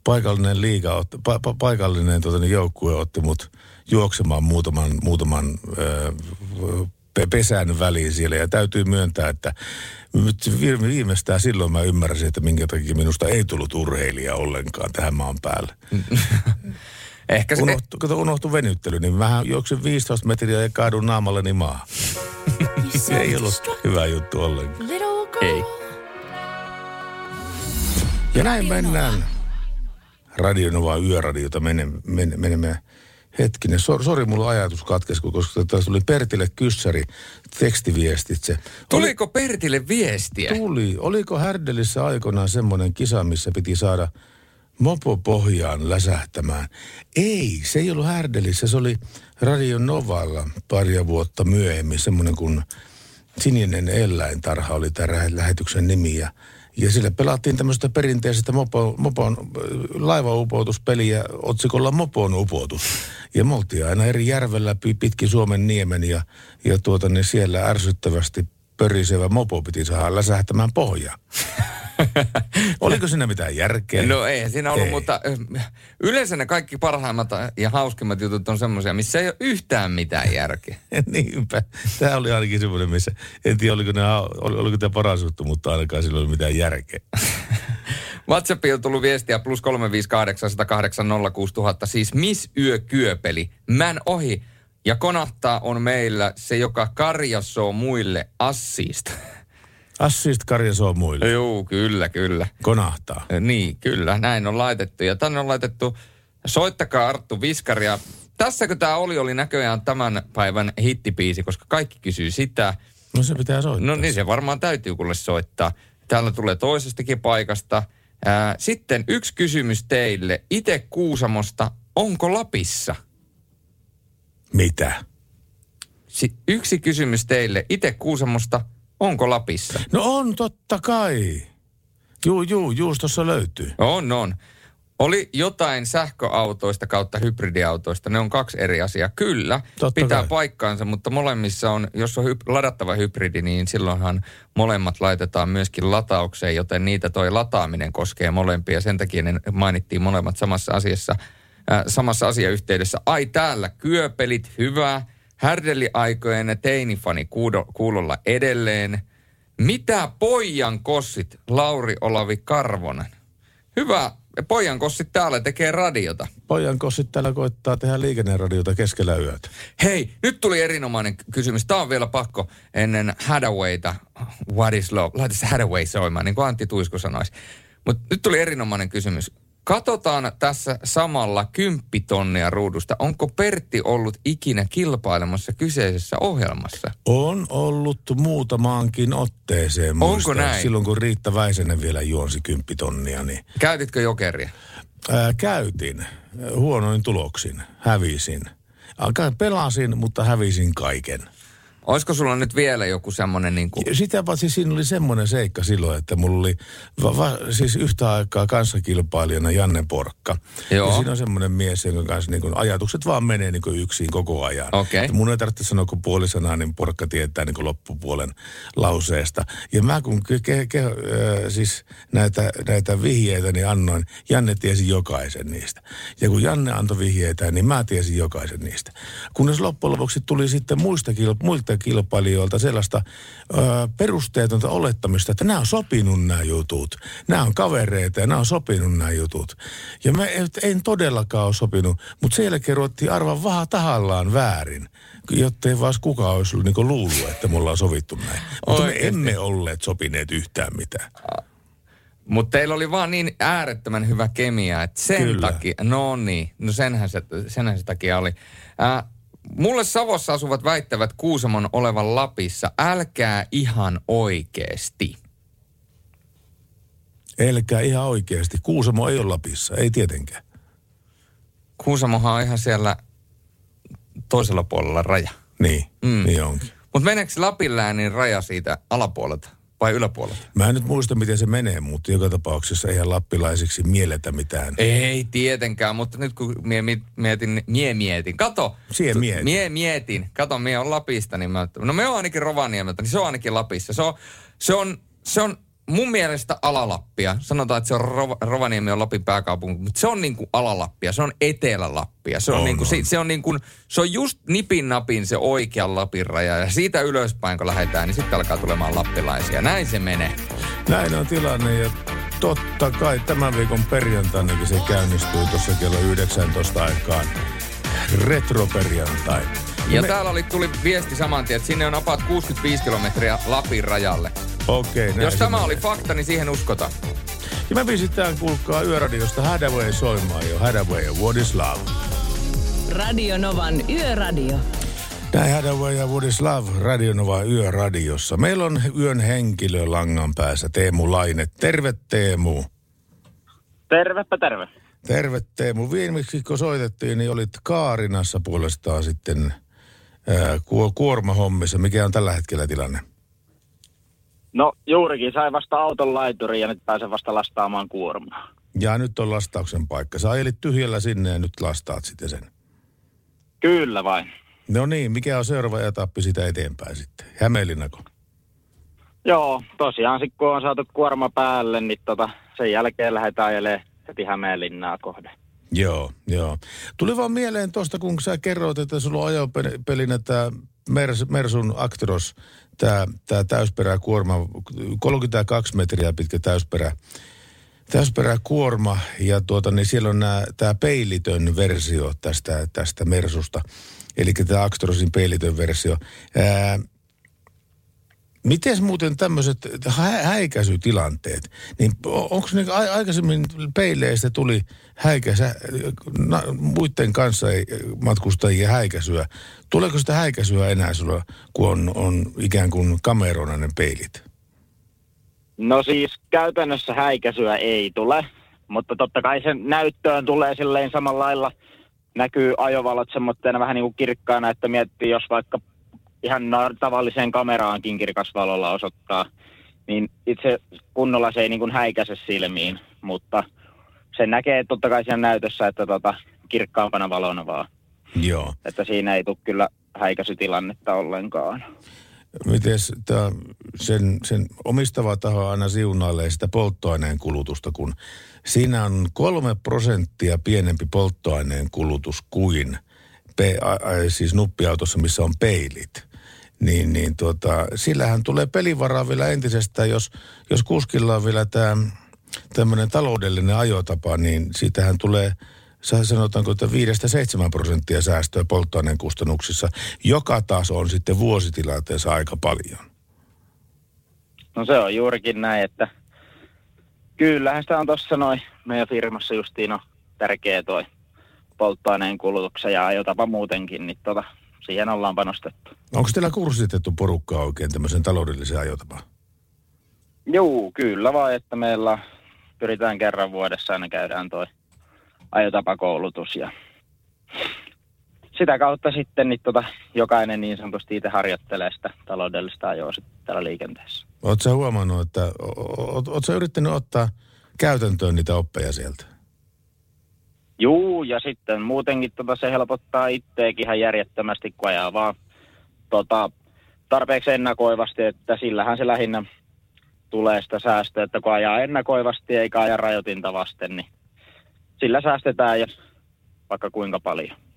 paikallinen liiga, otti, pa, pa, paikallinen tota, niin joukkue otti mut juoksemaan muutaman, muutaman ö, pe, pesän väliin siellä. Ja täytyy myöntää, että nyt viimeistään silloin mä ymmärsin, että minkä takia minusta ei tullut urheilija ollenkaan tähän maan päälle. <laughs> Ehkä se, Unohtu, kato, unohtu venyttely, niin mähän juoksin 15 metriä ja kaadun naamalleni maahan. <laughs> Se ei ollut hyvä juttu ollenkaan. ei. Ja näin mennään Radionova Yöradiota menemme, men- hetkinen. Sor, sori, mulla ajatus katkesi, koska tässä tuli Pertille kyssäri tekstiviestitse. Tuliko Pertille viestiä? Tuli. Oliko Härdelissä aikoinaan semmoinen kisa, missä piti saada mopo pohjaan läsähtämään? Ei, se ei ollut Härdelissä. Se oli Radio Novalla paria vuotta myöhemmin semmoinen kuin Sininen eläintarha oli tämä lähetyksen nimi. Ja, ja sillä pelattiin tämmöistä perinteisestä mopo, mopon äh, laivaupoutuspeliä otsikolla Mopon upoutus. Ja me oltiin aina eri järvellä pi- pitkin Suomen niemen ja, ja tuota, niin siellä ärsyttävästi pörisevä mopo piti saada läsähtämään pohjaan. <laughs> Oliko siinä mitään järkeä? No ei siinä ollut, Ei. mutta ö, yleensä ne kaikki parhaimmat ja hauskimmat jutut on semmoisia, missä ei ole yhtään mitään järkeä. <laughs> Niinpä. Tämä oli ainakin semmoinen, missä en tiedä, oliko, ne, oli- oliko tämä paras juttu, mutta ainakaan sillä ollut mitään järkeä. <laughs> WhatsAppiin on tullut viestiä plus 358 108 06000, siis Miss Yö Kyöpeli, Män ohi. Ja konahtaa on meillä se, joka karjasoo muille assiista. Assist karjasoo muille. Joo, kyllä, kyllä. Konahtaa. Niin, kyllä, näin on laitettu. Ja tänne on laitettu, soittakaa Arttu Viskaria. Tässäkö tämä oli, oli näköjään tämän päivän hittipiisi, koska kaikki kysyy sitä. No se pitää soittaa. No niin, se varmaan täytyy kuule soittaa. Täällä tulee toisestakin paikasta. Ää, sitten yksi kysymys teille. Itse Kuusamosta, onko Lapissa? Mitä? Si- yksi kysymys teille. Itse Kuusamosta, onko Lapissa? No on totta kai. Juu, juu, juustossa löytyy. On, on. Oli jotain sähköautoista kautta hybridiautoista. Ne on kaksi eri asiaa. Kyllä, Totta pitää kai. paikkaansa, mutta molemmissa on, jos on hyp- ladattava hybridi, niin silloinhan molemmat laitetaan myöskin lataukseen, joten niitä toi lataaminen koskee molempia. Sen takia ne mainittiin molemmat samassa asiassa, äh, samassa asiayhteydessä. Ai täällä kyöpelit, hyvä. Härdelliaikojen teinifani kuulolla edelleen. Mitä pojan kossit, Lauri Olavi Karvonen? Hyvä. Pojan kossit täällä tekee radiota. Pojan kossit täällä koittaa tehdä liikenneradiota keskellä yötä. Hei, nyt tuli erinomainen kysymys. Tämä on vielä pakko ennen Hadawayta. What is love? Laita se Hadaway soimaan, niin kuin Antti Tuisku sanoisi. Mutta nyt tuli erinomainen kysymys. Katsotaan tässä samalla kymppitonnia ruudusta. Onko Pertti ollut ikinä kilpailemassa kyseisessä ohjelmassa? On ollut muutamaankin otteeseen. Onko näin? Silloin kun Riitta Väisänen vielä juonsi kymppitonnia, niin Käytitkö jokeria? ää, käytin huonoin tuloksin. Hävisin. Pelasin, mutta hävisin kaiken. Olisiko sulla nyt vielä joku semmoinen niin kuin... Sitä paitsi siinä oli semmoinen seikka silloin, että mulla oli va, va, siis yhtä aikaa kanssakilpailijana Janne Porkka. Joo. Ja siinä on semmoinen mies, jonka kanssa niin kuin ajatukset vaan menee niin kuin yksin koko ajan. Okei. Ja Mun ei tarvitse sanoa kuin puoli sanaa, niin Porkka tietää niin kuin loppupuolen lauseesta. Ja mä kun ke, ke, ke, äh, siis näitä, näitä vihjeitä, niin annoin, Janne tiesi jokaisen niistä. Ja kun Janne antoi vihjeitä, niin mä tiesin jokaisen niistä. Kunnes loppujen lopuksi tuli sitten muista, kil, muilta kilpailijoilta sellaista ö, perusteetonta olettamista, että nämä on sopinut nämä jutut. Nämä on kavereita ja nämä on sopinut nämä jutut. Ja mä en, en todellakaan ole sopinut, mutta sen jälkeen ruvettiin arvaa vähän tahallaan väärin, jottei vaan kukaan olisi niin luullut, että me ollaan sovittu näin. Mutta me emme olleet sopineet yhtään mitään. Mutta teillä oli vaan niin äärettömän hyvä kemia, että sen Kyllä. takia, no niin, no senhän se, senhän se takia oli. Ää, mulle Savossa asuvat väittävät Kuusamon olevan Lapissa. Älkää ihan oikeesti. Elkää ihan oikeasti. Kuusamo ei ole Lapissa, ei tietenkään. Kuusamohan on ihan siellä toisella puolella raja. Niin, mm. niin onkin. Mutta meneekö Lapin läänin raja siitä alapuolelta vai yläpuolelta? Mä en nyt muista, miten se menee, mutta joka tapauksessa eihän lappilaisiksi mielletä mitään. Ei tietenkään, mutta nyt kun mie mi- mietin, mie mietin, kato. Sie tu- mietit. Mie mietin, kato, mie on Lapista, niin mä, no me on ainakin Rovaniemeltä, niin se on ainakin Lapissa. Se on, se on, se on mun mielestä alalappia. Sanotaan, että se on Rova, Rovaniemi on Lapin pääkaupunki, mutta se on niin kuin alalappia, se on etelä-lappia. Se on, On, niin kuin, on. se, se on niin kuin, se on just nipin napin se oikean Lapin raja. Ja siitä ylöspäin, kun lähdetään, niin sitten alkaa tulemaan lappilaisia. Näin se menee. Näin on tilanne ja totta kai tämän viikon perjantainakin se käynnistyy tuossa kello 19 aikaan. Retroperjantai. Ja Me- täällä oli, tuli viesti saman tien, että sinne on apat 65 kilometriä Lapin rajalle. Okei, näin Jos tämä menee. oli fakta, niin siihen uskotaan. Ja me pistetään, kuulkaa, Yöradiosta Hadaway soimaan jo. Hadaway ja What is Love. Radio Novan Yöradio. Näin Hadaway ja What is Love Radionova Yöradiossa. Meillä on yön henkilö langan päässä, Teemu Laine. Terve Teemu. Tervepä terve. Terve Teemu. Viimeksi kun soitettiin, niin olit Kaarinassa puolestaan sitten ää, kuor- kuormahommissa. Mikä on tällä hetkellä tilanne? No juurikin sai vasta auton laituri ja nyt pääsen vasta lastaamaan kuormaa. Ja nyt on lastauksen paikka. Sä ajelit tyhjällä sinne ja nyt lastaat sitten sen. Kyllä vain. No niin, mikä on seuraava etappi sitä eteenpäin sitten? Hämeenlinnako? Joo, tosiaan sit kun on saatu kuorma päälle, niin tota, sen jälkeen lähdetään ajelemaan heti Hämeenlinnaa kohde. Joo, joo. Tuli vaan mieleen tuosta, kun sä kerroit, että sulla on ajopelinä tämä Mers, Mersun Actros, tämä tää täysperäkuorma, 32 metriä pitkä täysperä, täysperäkuorma, ja tuota, niin siellä on tämä peilitön versio tästä, tästä Mersusta, eli tämä Actrosin peilitön versio. Ää, Miten muuten tämmöiset hä- häikäisytilanteet, niin onko ne aikaisemmin peileistä tuli häikäisä, na, muiden kanssa ei, häikäisyä. Tuleeko sitä häikäisyä enää sulla, kun on, on ikään kuin kamerona ne peilit? No siis käytännössä häikäisyä ei tule, mutta totta kai sen näyttöön tulee silleen samalla lailla näkyy ajovalot semmoitteena vähän niin kuin kirkkaana, että miettii, jos vaikka ihan tavalliseen kameraankin kirkasvalolla osoittaa, niin itse kunnolla se ei niin kuin häikäise silmiin, mutta sen näkee totta kai siinä näytössä, että tota, kirkkaampana valona vaan. Joo. Että siinä ei tule kyllä häikäisytilannetta ollenkaan. Miten sen, sen omistava taho aina siunailee sitä polttoaineen kulutusta, kun siinä on kolme prosenttia pienempi polttoaineen kulutus kuin pe, a, a, siis nuppiautossa, missä on peilit. Niin, niin tuota, sillähän tulee pelivaraa vielä entisestään, jos, jos kuskilla on vielä tämä tämmöinen taloudellinen ajotapa, niin siitähän tulee sanotaanko, että 5-7 prosenttia säästöä polttoaineen kustannuksissa, joka taas on sitten vuositilanteessa aika paljon. No se on juurikin näin, että kyllähän sitä on tuossa noin meidän firmassa justiin on tärkeä toi polttoaineen kulutuksen ja ajotapa muutenkin, niin tota, siihen ollaan panostettu. Onko teillä kurssitettu porukkaa oikein tämmöisen taloudellisen ajotapaan? Joo, kyllä vaan, että meillä pyritään kerran vuodessa aina käydään toi ajotapakoulutus ja sitä kautta sitten niin tota, jokainen niin sanotusti itse harjoittelee sitä taloudellista ajoa sitten täällä liikenteessä. Oletko huomannut, että oletko yrittänyt ottaa käytäntöön niitä oppeja sieltä? Juu, ja sitten muutenkin tota, se helpottaa itseäkin ihan järjettömästi, kun ajaa vaan tota, tarpeeksi ennakoivasti, että sillähän se lähinnä tulee sitä säästöä, että kun ajaa ennakoivasti eikä aja rajoitinta vasten, niin sillä säästetään ja vaikka kuinka paljon.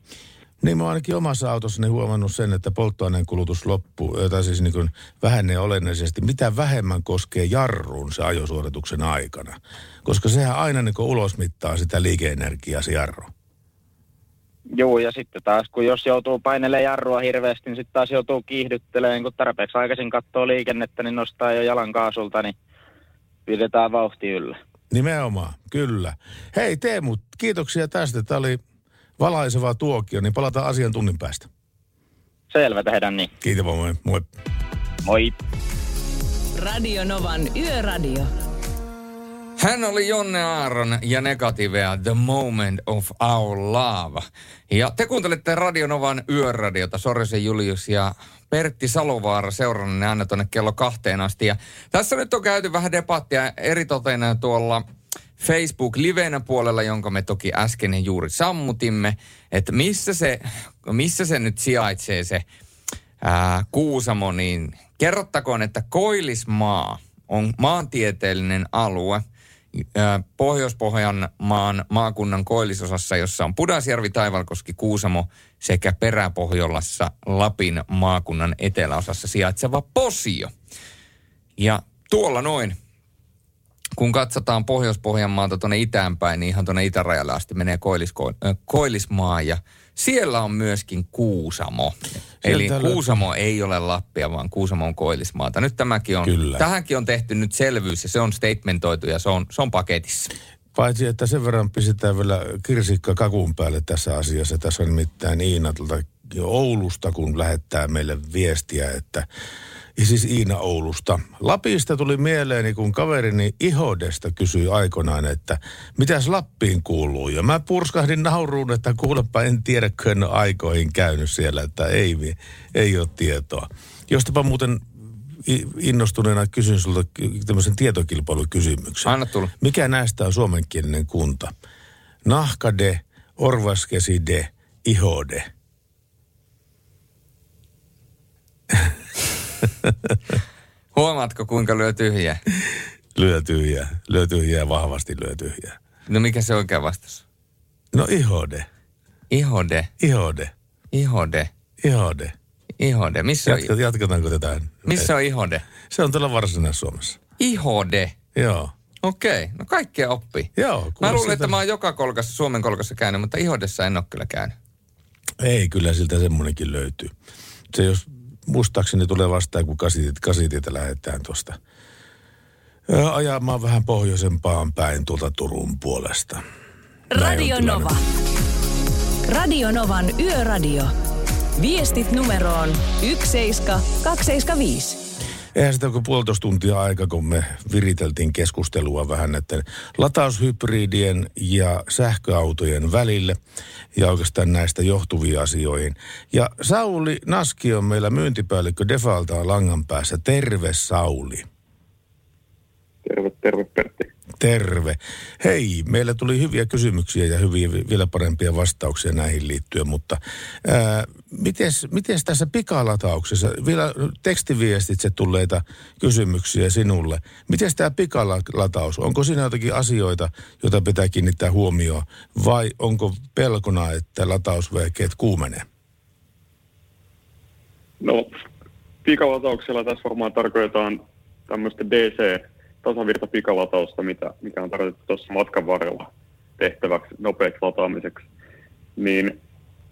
Niin mä ainakin omassa autossani huomannut sen, että polttoaineen kulutus loppuu, tai siis niin kuin vähenee olennaisesti. Mitä vähemmän koskee jarruun se ajosuorituksen aikana. Koska sehän aina niin ulosmittaa sitä liikeenergiaa se jarru. Joo, ja sitten taas kun jos joutuu painelemaan jarrua hirveästi, niin sitten taas joutuu kiihdyttelemään, kun tarpeeksi aikaisin katsoo liikennettä, niin nostaa jo jalan kaasulta, niin pidetään vauhti yllä. Nimenomaan, kyllä. Hei Teemu, kiitoksia tästä. Tämä oli valaiseva tuokio, niin palataan asian tunnin päästä. Selvä, tehdään niin. Kiitos, moi. Moi. Moi. Radio Novan Yöradio. Hän oli Jonne Aaron ja Negativea The Moment of Our Love. Ja te kuuntelette Radionovan yöradiota, Sorjosen Julius ja Pertti Salovaara seurannanne aina tuonne kello kahteen asti. Ja tässä nyt on käyty vähän debattia eritoten tuolla Facebook-livenä puolella, jonka me toki äsken juuri sammutimme, että missä se, missä se nyt sijaitsee se ää, Kuusamo, niin kerrottakoon, että Koilismaa on maantieteellinen alue Pohjois-Pohjan maan maakunnan koillisosassa, jossa on Pudasjärvi, Taivalkoski, Kuusamo sekä Peräpohjolassa Lapin maakunnan eteläosassa sijaitseva Posio. Ja tuolla noin kun katsotaan Pohjois-Pohjanmaalta tuonne itäänpäin, niin ihan tuonne itärajalle asti menee Koillisko, äh, Koillismaa ja siellä on myöskin Kuusamo. Sieltä Eli Kuusamo löytyy. ei ole Lappia, vaan Kuusamo on Koillismaata. Nyt tämäkin on, Kyllä. tähänkin on tehty nyt selvyys ja se on statementoitu ja se on, se on paketissa. Paitsi, että sen verran pistetään vielä kirsikka kakun päälle tässä asiassa. Tässä on nimittäin Iina Oulusta, kun lähettää meille viestiä, että ja siis Iina Oulusta. Lapista tuli mieleeni, kun kaverini Ihodesta kysyi aikoinaan, että mitäs Lappiin kuuluu. Ja mä purskahdin nauruun, että kuulepa en tiedä, kun aikoihin käynyt siellä, että ei, ei ole tietoa. Jostapa muuten innostuneena kysyn sulta tämmöisen tietokilpailukysymyksen. Anna tulla. Mikä näistä on suomenkielinen kunta? Nahkade, Orvaskeside, Ihode. <laughs> <laughs> Huomaatko, kuinka lyö tyhjää? Lyö tyhjää. Lyö tyhjää, vahvasti lyö tyhjää. No mikä se oikea vastaus? No ihode. Ihode, Ihode. ihode, Ihode. ihode. Missä on, Jatka, jatketaanko tätä? missä on ihode? Se on tuolla Varsinais-Suomessa. Ihode. Joo. Okei, no kaikkea oppii. Joo. Mä luulen, että mä oon joka kolkassa, Suomen kolkassa käynyt, mutta Ihodessa en ole kyllä käynyt. Ei, kyllä siltä semmoinenkin löytyy. Se jos muistaakseni tulee vastaan, kun kasitit, kasitietä lähdetään tuosta ajamaan vähän pohjoisempaan päin tuolta Turun puolesta. Radio. Nova. Radio Novan Yöradio. Viestit numeroon 17275. Eihän sitä kuin puolitoista tuntia aika, kun me viriteltiin keskustelua vähän näiden lataushybridien ja sähköautojen välille ja oikeastaan näistä johtuviin asioihin. Ja Sauli Naski on meillä myyntipäällikkö Defaltaa langan päässä. Terve Sauli. Terve, terve Pertti. Terve. Hei, meillä tuli hyviä kysymyksiä ja hyviä vi- vielä parempia vastauksia näihin liittyen, mutta mites tässä pikalatauksessa, vielä tekstiviestitse tulleita kysymyksiä sinulle. Miten tämä pikalataus, onko siinä jotakin asioita, joita pitää kiinnittää huomioon vai onko pelkona, että latausvehkeet kuumenee? No, pikalatauksella tässä varmaan tarkoitetaan tämmöistä DC, tasavirta pikalatausta, mitä, mikä on tarkoitettu tuossa matkan varrella tehtäväksi nopeaksi lataamiseksi. Niin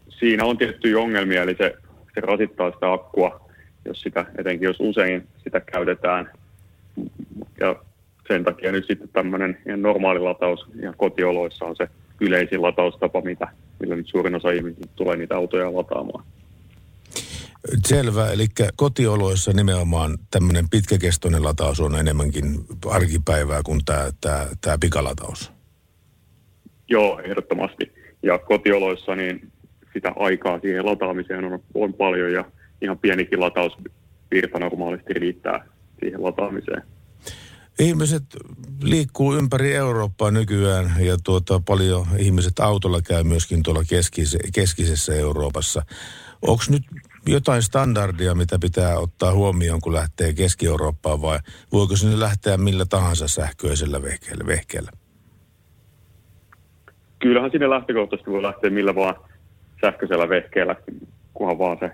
siinä on tiettyjä ongelmia, eli se, se rasittaa sitä akkua, jos sitä, etenkin jos usein sitä käytetään. Ja sen takia nyt sitten tämmöinen ihan normaali lataus ihan kotioloissa on se yleisin lataustapa, mitä, millä nyt suurin osa ihmisistä tulee niitä autoja lataamaan. Selvä, eli kotioloissa nimenomaan tämmöinen pitkäkestoinen lataus on enemmänkin arkipäivää kuin tämä, tämä, tämä pikalataus. Joo, ehdottomasti. Ja kotioloissa niin sitä aikaa siihen lataamiseen on, on paljon ja ihan pienikin latausvirta normaalisti riittää siihen lataamiseen. Ihmiset liikkuu ympäri Eurooppaa nykyään ja tuota, paljon ihmiset autolla käy myöskin tuolla keskise, keskisessä Euroopassa. Onko nyt jotain standardia, mitä pitää ottaa huomioon, kun lähtee Keski-Eurooppaan vai voiko sinne lähteä millä tahansa sähköisellä vehkeellä? vehkeellä? Kyllähän sinne lähtökohtaisesti voi lähteä millä vaan sähköisellä vehkeellä, kunhan vaan se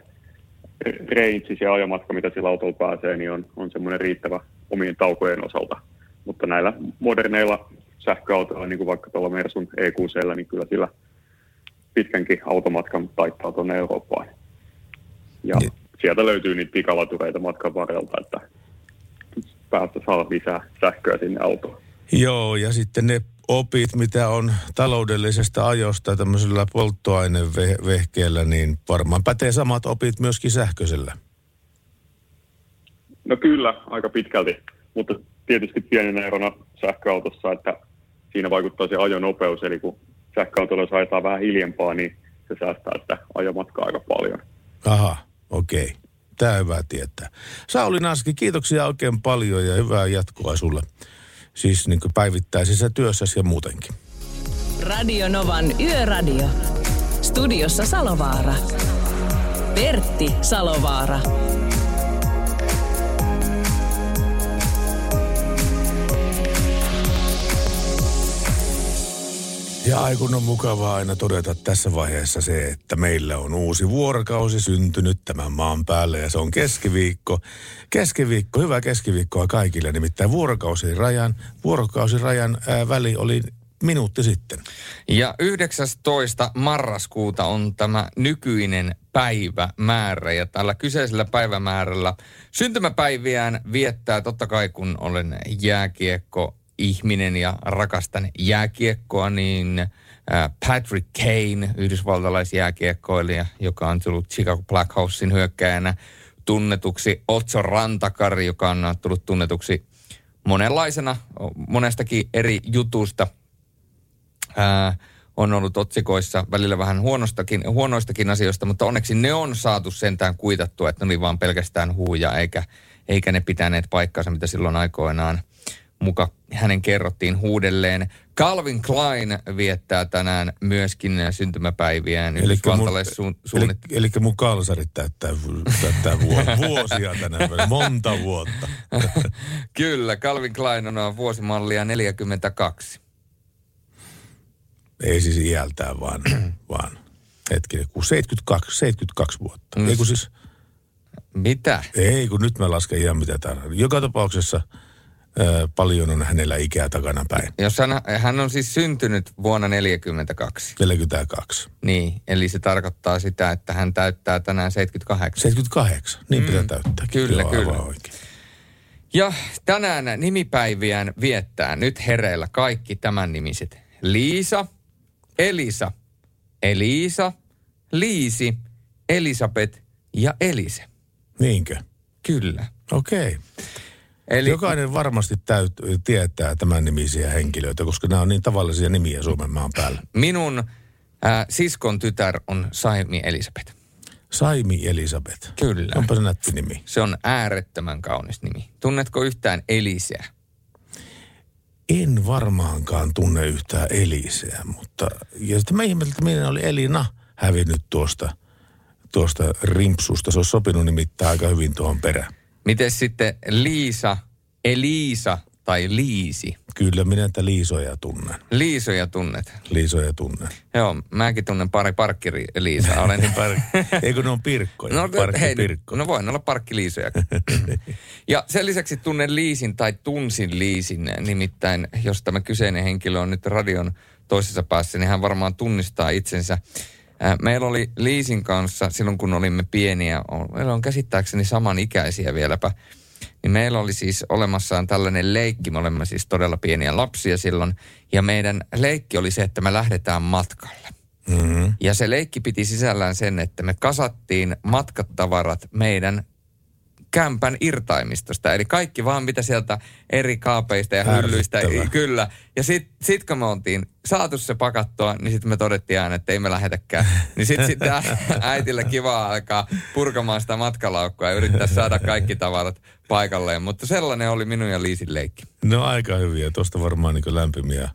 range ja ajomatka, mitä sillä autolla pääsee, niin on, on semmoinen riittävä omien taukojen osalta. Mutta näillä moderneilla sähköautoilla, niin kuin vaikka tuolla Mersun EQCllä, niin kyllä sillä pitkänkin automatkan taittaa tuonne Eurooppaan. Ja Niin. sieltä löytyy niitä pikalatureita matkan varrelta, että päästä saa lisää sähköä sinne autoon. Joo, ja sitten ne opit, mitä on taloudellisesta ajosta tämmöisellä polttoainevehkeellä, niin varmaan pätee samat opit myöskin sähköisellä. No kyllä, aika pitkälti, mutta tietysti pienenä erona sähköautossa, että siinä vaikuttaa se ajonopeus, eli kun sähköautolla jos ajetaan vähän hiljempaa, niin se säästää sitä ajomatkaa aika paljon. Aha, okei. Tämä on hyvä tietää. Sauli Naski, kiitoksia oikein paljon ja hyvää jatkoa sulle. Siis niin päivittäisessä työssäsi ja muutenkin. Radio Novan Yöradio. Studiossa Salovaara. Pertti Salovaara. Ja ai kun on mukavaa aina todeta tässä vaiheessa se, että meillä on uusi vuorokausi syntynyt tämän maan päälle ja se on keskiviikko. Keskiviikko, hyvää keskiviikkoa kaikille, nimittäin vuorokausirajan, vuorokausirajan ää, väli oli minuutti sitten. Ja 19. marraskuuta on tämä nykyinen päivämäärä ja tällä kyseisellä päivämäärällä syntymäpäiviään viettää totta kai kun olen jääkiekko ihminen ja rakastan jääkiekkoa, niin Patrick Kane, yhdysvaltalaisjääkiekkoilija, joka on tullut Chicago Blackhawksin hyökkäjänä tunnetuksi, Otso Rantakari, joka on tullut tunnetuksi monenlaisena, monestakin eri jutusta, ää, on ollut otsikoissa välillä vähän huonostakin, huonoistakin asioista, mutta onneksi ne on saatu sentään kuitattua, että ne oli vaan pelkästään huuja, eikä, eikä ne pitäneet paikkaansa, mitä silloin aikoinaan muka hänen kerrottiin huudelleen. Calvin Klein viettää tänään myöskin syntymäpäiviään Yhdysvaltalle suun, suunnit... eli, eli mun kalsarit täyttää, täyttää vuosia tänään, monta vuotta. <laughs> Kyllä, Calvin Klein on vuosimallia 42. Ei siis iältään, vaan, <clears throat> vaan hetkinen, kun 72, 72 vuotta. Mm. Ei kun siis... Mitä? Ei, kun nyt mä lasken ihan mitä täällä. Joka tapauksessa paljon on hänellä ikää takana päin. Jos hän, hän on siis syntynyt vuonna 42. 42. Niin, eli se tarkoittaa sitä, että hän täyttää tänään 78. 78, niin mm. pitää täyttää. Kyllä, Joo, kyllä. Oikein. Ja tänään nimipäiviään viettää nyt hereillä kaikki tämän nimiset. Liisa, Elisa, Elisa, Liisi, Elisabeth ja Elise. Niinkö? Kyllä. Okei. Okay. Eli... Jokainen varmasti täyt, tietää tämän nimisiä henkilöitä, koska nämä on niin tavallisia nimiä Suomen maan päällä. Minun äh, siskon tytär on Saimi Elisabeth. Saimi Elisabeth. Kyllä. Onpa se nätti nimi. Se on äärettömän kaunis nimi. Tunnetko yhtään Eliseä? En varmaankaan tunne yhtään Eliseä, mutta... Ja sitten mä ihmettelin, että minä oli Elina hävinnyt tuosta, tuosta rimpsusta. Se olisi sopinut nimittäin aika hyvin tuohon perään. Miten sitten Liisa, Elisa tai Liisi? Kyllä minä että Liisoja tunnen. Liisoja tunnet? Liisoja tunnen. Joo, mäkin tunnen pari parkkiri Liisa. <laughs> Olen... Eikö ne on pirkkoja? No, hei, no voin olla parkkiliisoja. <laughs> ja sen lisäksi tunnen Liisin tai tunsin Liisin. Nimittäin, jos tämä kyseinen henkilö on nyt radion toisessa päässä, niin hän varmaan tunnistaa itsensä. Meillä oli Liisin kanssa, silloin kun olimme pieniä, meillä on käsittääkseni samanikäisiä vieläpä, niin meillä oli siis olemassaan tällainen leikki, me olemme siis todella pieniä lapsia silloin, ja meidän leikki oli se, että me lähdetään matkalle. Mm-hmm. Ja se leikki piti sisällään sen, että me kasattiin matkattavarat meidän kämpän irtaimistosta. Eli kaikki vaan mitä sieltä eri kaapeista ja hyllyistä. Kyllä. Ja sitten sit kun me oltiin saatu se pakattua, niin sitten me todettiin aina, että ei me lähetäkään. Niin sitten sit <laughs> äitille kivaa alkaa purkamaan sitä matkalaukkua ja yrittää saada kaikki tavarat paikalleen. Mutta sellainen oli minun ja Liisin leikki. No aika hyviä. Tuosta varmaan niin lämpimiä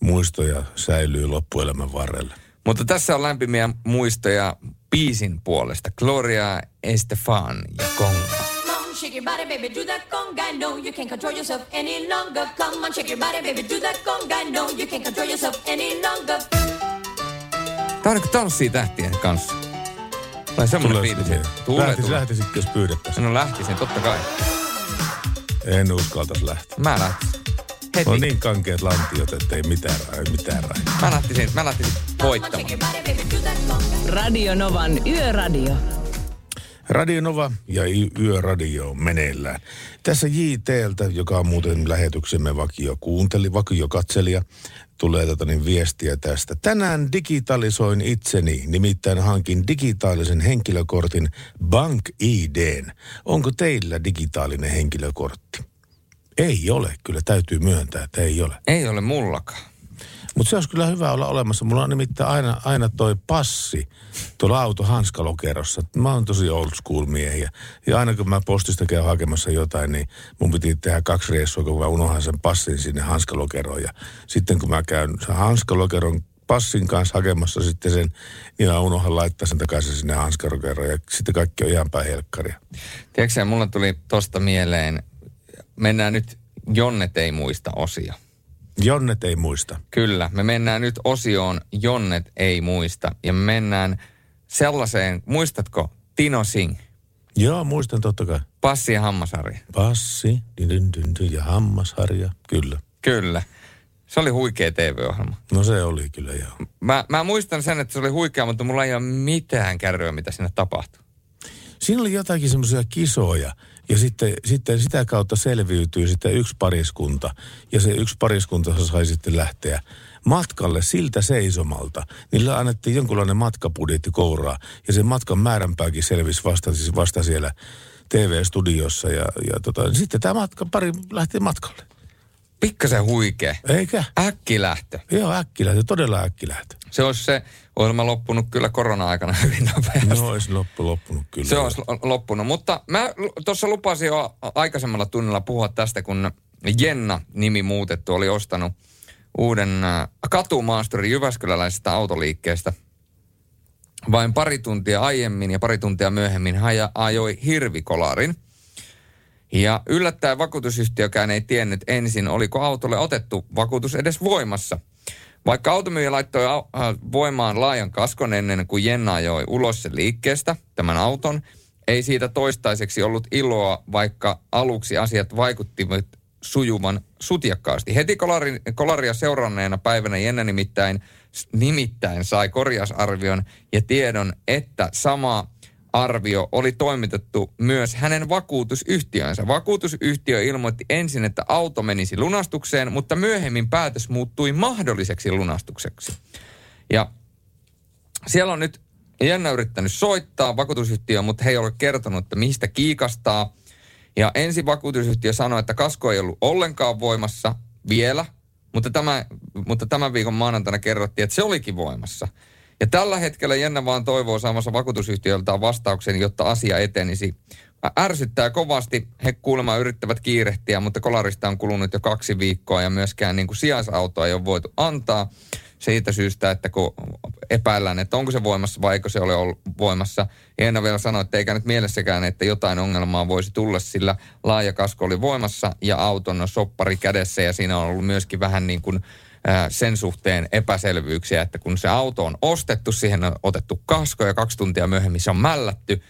muistoja säilyy loppuelämän varrelle. Mutta tässä on lämpimiä muistoja biisin puolesta. Gloria Estefan ja Konga shake your body, baby, do that conga. No, you can't control yourself any longer. Come on, shake your body, baby, do that conga. No, you can't control yourself any longer. Tämä on niin tanssii tähtien kanssa. Tai semmoinen fiilis. Tulee, lähtis, tulee. Lähtisit, jos pyydettäisiin. No lähtisin, totta kai. En uskaltaisi lähteä. Mä lähtisin. Heti. On niin kankeat lantiot, että ei mitään rai, mitään rai. Mä lähtisin, mä lähtisin voittamaan. Radio Novan Yöradio. Radio Nova ja Yöradio meneillään. Tässä JTltä, joka on muuten lähetyksemme vakio kuunteli, vakio katselija, tulee tota niin viestiä tästä. Tänään digitalisoin itseni, nimittäin hankin digitaalisen henkilökortin Bank IDn. Onko teillä digitaalinen henkilökortti? Ei ole, kyllä täytyy myöntää, että ei ole. Ei ole mullakaan. Mutta se olisi kyllä hyvä olla olemassa. Mulla on nimittäin aina, aina toi passi tuolla auto hanskalokerossa. Mä oon tosi old school miehiä. Ja aina kun mä postista käyn hakemassa jotain, niin mun piti tehdä kaksi reissua, kun mä unohan sen passin sinne hanskalokeroon. Ja sitten kun mä käyn sen hanskalokeron passin kanssa hakemassa sitten sen, niin mä unohan laittaa sen takaisin sinne hanskalokeroon. Ja sitten kaikki on ihan päin helkkaria. Tiedätkö mulla tuli tosta mieleen, mennään nyt Jonnet ei muista osia. Jonnet ei muista. Kyllä, me mennään nyt osioon Jonnet ei muista. Ja me mennään sellaiseen, muistatko Tino Singh? Joo, muistan totta kai. Passi ja hammasharja. Passi dyn, dyn, dyn, ja hammasharja, kyllä. Kyllä. Se oli huikea TV-ohjelma. No se oli kyllä, joo. Mä, mä muistan sen, että se oli huikea, mutta mulla ei ole mitään kärryä, mitä sinne tapahtui. Siinä oli jotakin semmoisia kisoja, ja sitten, sitten sitä kautta selviytyy sitten yksi pariskunta. Ja se yksi pariskunta sai sitten lähteä matkalle siltä seisomalta. Niillä annettiin jonkunlainen matkapudjetti kouraa. Ja sen matkan määränpääkin selvisi vasta, siis vasta siellä TV-studiossa. Ja, ja tota, niin sitten tämä matka, pari lähti matkalle. Pikkasen huikea. Eikä? Äkkilähtö. Joo, äkkilähtö, todella äkkilähtö. Se olisi se ohjelma loppunut kyllä korona-aikana <laughs> hyvin nopeasti. No olisi loppu, loppunut kyllä. Se olisi loppunut, mutta mä tuossa lupasin jo aikaisemmalla tunnilla puhua tästä, kun Jenna-nimi muutettu, oli ostanut uuden katumaasturin Jyväskyläläisestä autoliikkeestä. Vain pari tuntia aiemmin ja pari tuntia myöhemmin hän ajoi hirvikolarin. Ja yllättäen vakuutusyhtiökään ei tiennyt ensin, oliko autolle otettu vakuutus edes voimassa. Vaikka automyyjä laittoi äh, voimaan laajan kaskon ennen kuin Jenna ajoi ulos sen liikkeestä, tämän auton, ei siitä toistaiseksi ollut iloa, vaikka aluksi asiat vaikuttivat sujuvan sutjakkaasti. Heti kolarin, kolaria seuranneena päivänä Jenna nimittäin, nimittäin sai korjausarvion ja tiedon, että sama arvio oli toimitettu myös hänen vakuutusyhtiönsä. Vakuutusyhtiö ilmoitti ensin, että auto menisi lunastukseen, mutta myöhemmin päätös muuttui mahdolliseksi lunastukseksi. Ja siellä on nyt Jenna yrittänyt soittaa vakuutusyhtiöön, mutta he ei ole kertonut, että mistä kiikastaa. Ja ensin vakuutusyhtiö sanoi, että kasko ei ollut ollenkaan voimassa vielä, mutta, tämä, mutta tämän viikon maanantaina kerrottiin, että se olikin voimassa. Ja tällä hetkellä Jenna vaan toivoo saamassa vakuutusyhtiöltä vastauksen, jotta asia etenisi. Ärsyttää kovasti. He kuulemma yrittävät kiirehtiä, mutta kolarista on kulunut jo kaksi viikkoa ja myöskään niin kuin sijaisautoa ei ole voitu antaa siitä syystä, että kun epäillään, että onko se voimassa vai eikö se ole ollut voimassa. Ja Enna vielä sanoi, että eikä nyt mielessäkään, että jotain ongelmaa voisi tulla, sillä laaja kasko oli voimassa ja auton soppari kädessä ja siinä on ollut myöskin vähän niin kuin sen suhteen epäselvyyksiä, että kun se auto on ostettu, siihen on otettu kasko ja kaksi tuntia myöhemmin se on mällätty,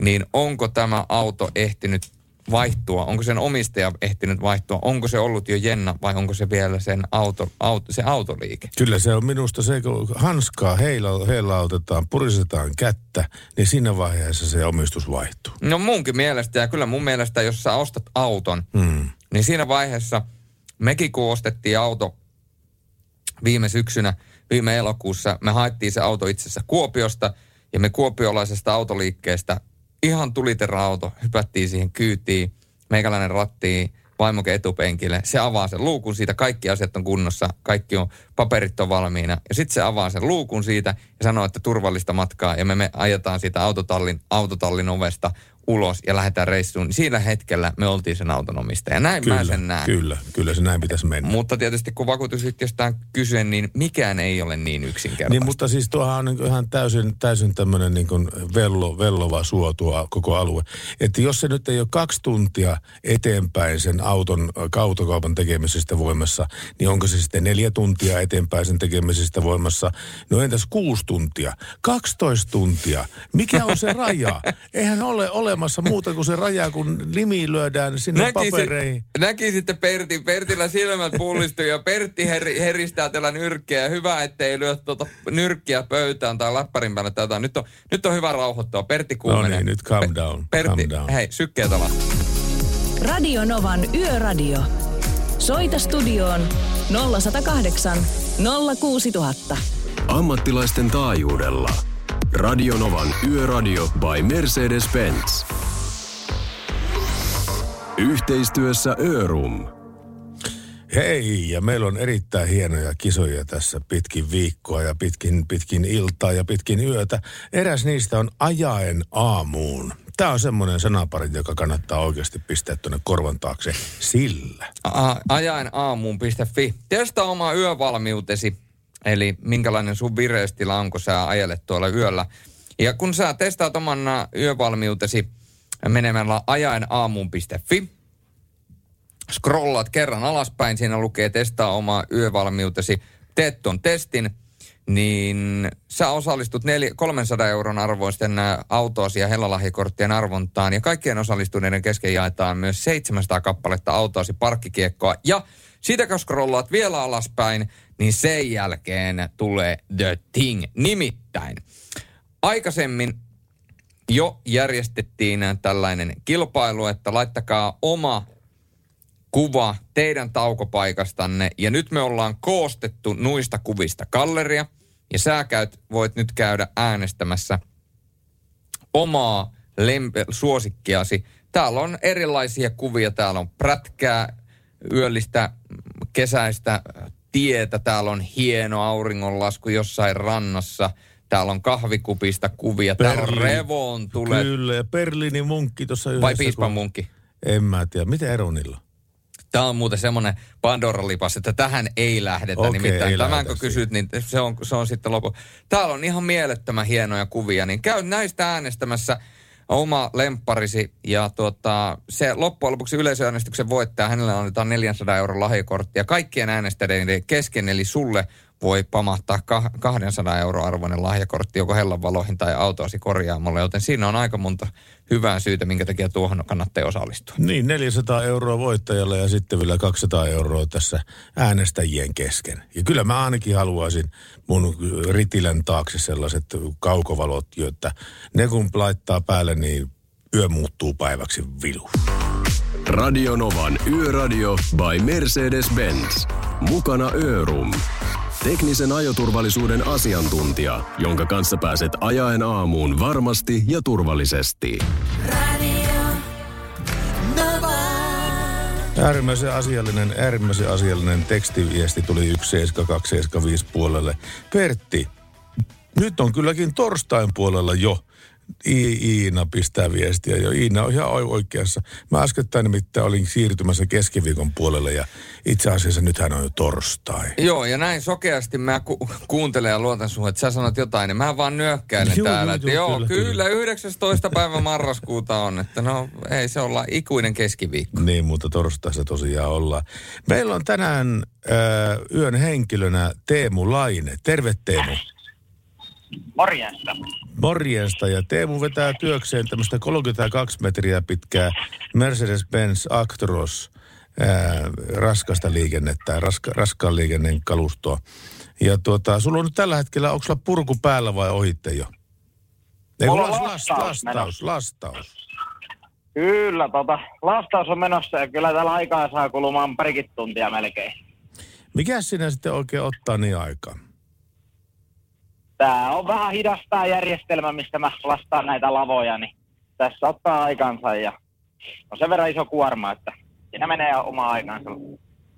niin onko tämä auto ehtinyt vaihtua? Onko sen omistaja ehtinyt vaihtua? Onko se ollut jo Jenna vai onko se vielä sen auto, auto, se autoliike? Kyllä se on minusta se, kun hanskaa heillä, heillä autetaan, puristetaan kättä, niin siinä vaiheessa se omistus vaihtuu. No munkin mielestä ja kyllä mun mielestä, jos sä ostat auton, mm. niin siinä vaiheessa mekin kun ostettiin auto viime syksynä, viime elokuussa, me haettiin se auto itse asiassa Kuopiosta ja me kuopiolaisesta autoliikkeestä ihan tuliterra-auto, hypättiin siihen kyytiin, meikäläinen rattiin, vaimoke etupenkille. Se avaa sen luukun siitä, kaikki asiat on kunnossa, kaikki on, paperit on valmiina. Ja sitten se avaa sen luukun siitä ja sanoo, että turvallista matkaa. Ja me, me ajetaan siitä autotallin, autotallin ovesta ulos ja lähdetään reissuun, niin siinä hetkellä me oltiin sen auton omistaja. Näin kyllä, mä sen näen. Kyllä, kyllä se näin pitäisi mennä. Mutta tietysti kun vakuutusyhtiöstä on kyse, niin mikään ei ole niin yksinkertaista. Niin, mutta siis tuohan on niin ihan täysin, täysin tämmöinen niin kuin vello, vellova suo tuo koko alue. Että jos se nyt ei ole kaksi tuntia eteenpäin sen auton autokaupan tekemisestä voimassa, niin onko se sitten neljä tuntia eteenpäin sen tekemisestä voimassa? No entäs kuusi tuntia? 12 tuntia? Mikä on se raja? <laughs> Eihän ole, ole olemassa muuta kuin se raja, kun nimi lyödään sinne näki papereihin. Se, näki sitten Pertin. Pertillä silmät pullistuu ja Pertti her, heristää tällä nyrkkiä. Ja hyvä, ettei lyö tuota nyrkkiä pöytään tai läppärin päälle tätä. Nyt on, nyt on hyvä rauhoittua. Pertti kuumenee. No niin, nyt calm down. Pe- Pertti, calm down. hei, sykkeet alas. Radio Novan Yöradio. Soita studioon 0108 06000. Ammattilaisten taajuudella. Radionovan Yöradio by Mercedes-Benz. Yhteistyössä Örum. Hei, ja meillä on erittäin hienoja kisoja tässä pitkin viikkoa ja pitkin, pitkin iltaa ja pitkin yötä. Eräs niistä on ajaen aamuun. Tämä on semmoinen sanapari, joka kannattaa oikeasti pistää tuonne korvan taakse sillä. A- ajaen aamuun.fi. Testaa omaa yövalmiutesi Eli minkälainen sun vireystila on, kun sä ajelet tuolla yöllä. Ja kun sä testaat oman yövalmiutesi menemällä ajaenaamuun.fi, scrollaat kerran alaspäin, siinä lukee testaa omaa yövalmiutesi, teet ton testin, niin sä osallistut neljä, 300 euron arvoisten autoasi ja hellalahjakorttien arvontaan. Ja kaikkien osallistuneiden kesken jaetaan myös 700 kappaletta autoasi parkkikiekkoa. Ja siitä kun scrollaat vielä alaspäin, niin sen jälkeen tulee The Thing. Nimittäin aikaisemmin jo järjestettiin tällainen kilpailu, että laittakaa oma kuva teidän taukopaikastanne. Ja nyt me ollaan koostettu nuista kuvista galleria. Ja sä käyt, voit nyt käydä äänestämässä omaa lempe- suosikkiasi. Täällä on erilaisia kuvia. Täällä on prätkää, yöllistä kesäistä tietä. Täällä on hieno auringonlasku jossain rannassa. Täällä on kahvikupista kuvia. Berliin. Täällä on Revoon tulee. Kyllä, ja Berliinin munkki tuossa yhdessä. Vai piispan munkki? En mä tiedä. Mitä ero niillä Tämä on muuten semmoinen Pandora-lipas, että tähän ei lähdetä. Okei, Nimittäin ei tämän kun kysyt, niin se on, se on sitten lopu. Täällä on ihan mielettömän hienoja kuvia, niin käy näistä äänestämässä oma lempparisi. Ja tuota, se loppujen lopuksi yleisöäänestyksen voittaja, hänelle annetaan 400 euron lahjakortti. Ja kaikkien äänestäjien kesken, eli sulle voi pamahtaa kah- 200 euro arvoinen lahjakortti joko hellan valoihin tai autoasi korjaamolle, joten siinä on aika monta hyvää syytä, minkä takia tuohon kannattaa osallistua. Niin, 400 euroa voittajalle ja sitten vielä 200 euroa tässä äänestäjien kesken. Ja kyllä mä ainakin haluaisin mun ritilän taakse sellaiset kaukovalot, jotta ne kun laittaa päälle, niin yö muuttuu päiväksi vilu. Radio Novan Yöradio by Mercedes-Benz. Mukana Örum. Teknisen ajoturvallisuuden asiantuntija, jonka kanssa pääset ajaen aamuun varmasti ja turvallisesti. Äärimmäisen asiallinen, äärimmäisen asiallinen tekstiviesti tuli 17275 puolelle. Pertti, nyt on kylläkin torstain puolella jo. I, Iina pistää viestiä jo. Iina on ihan oikeassa. Mä äskettäin nimittäin olin siirtymässä keskiviikon puolelle ja itse asiassa nythän on jo torstai. Joo, ja näin sokeasti mä ku- kuuntelen ja luotan sun, että sä sanot jotain, niin mä vaan nyökkäilen Joo, täällä. joo, joo, joo, kyllä, kyllä, kyllä. kyllä, 19. päivä marraskuuta on, että no ei se olla ikuinen keskiviikko. Niin, mutta torstaissa tosiaan ollaan. Meillä on tänään äh, yön henkilönä Teemu Laine. Terve Teemu. Morjesta. Morjesta ja Teemu vetää työkseen tämmöistä 32 metriä pitkää Mercedes-Benz Actros ää, raskasta liikennettä, raska, raskaan liikenneen kalustoa. Ja tuota, sulla on nyt tällä hetkellä, onko sulla purku päällä vai ohitte jo? Ei, Mulla on las- lastaus lastaus, menossa. lastaus. Kyllä, tota, lastaus on menossa ja kyllä täällä aikaa saa kulumaan parikin tuntia melkein. Mikä sinä sitten oikein ottaa niin aikaa? Tää on vähän hidastaa järjestelmä, mistä mä lastaan näitä lavoja, niin tässä ottaa aikansa ja on sen verran iso kuorma, että siinä menee oma aikansa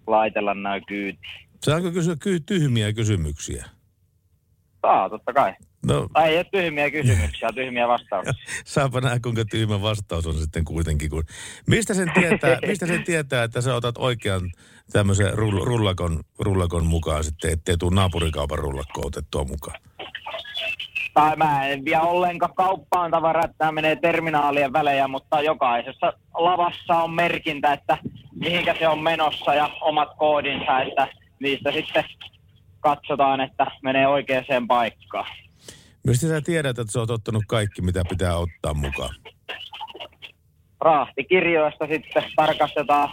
laitella näin kyytiin. Saanko kysyä ky- tyhmiä kysymyksiä? Saa, totta kai. No, Tai ei ole tyhmiä kysymyksiä, tyhmiä vastauksia. <laughs> Saapa nähdä, kuinka tyhmä vastaus on sitten kuitenkin. Kun... Mistä, sen tietää, <laughs> mistä sen tietää, että sä otat oikean tämmöisen rull- rullakon, rullakon mukaan sitten, ettei tule naapurikaupan rullakko otettua mukaan? Tai mä en vie ollenkaan kauppaan tavaraa, että tämä menee terminaalien välejä, mutta jokaisessa lavassa on merkintä, että mihinkä se on menossa ja omat koodinsa, että niistä sitten katsotaan, että menee oikeaan paikkaan. Mistä sä tiedät, että sä oot ottanut kaikki, mitä pitää ottaa mukaan? Rahtikirjoista sitten tarkastetaan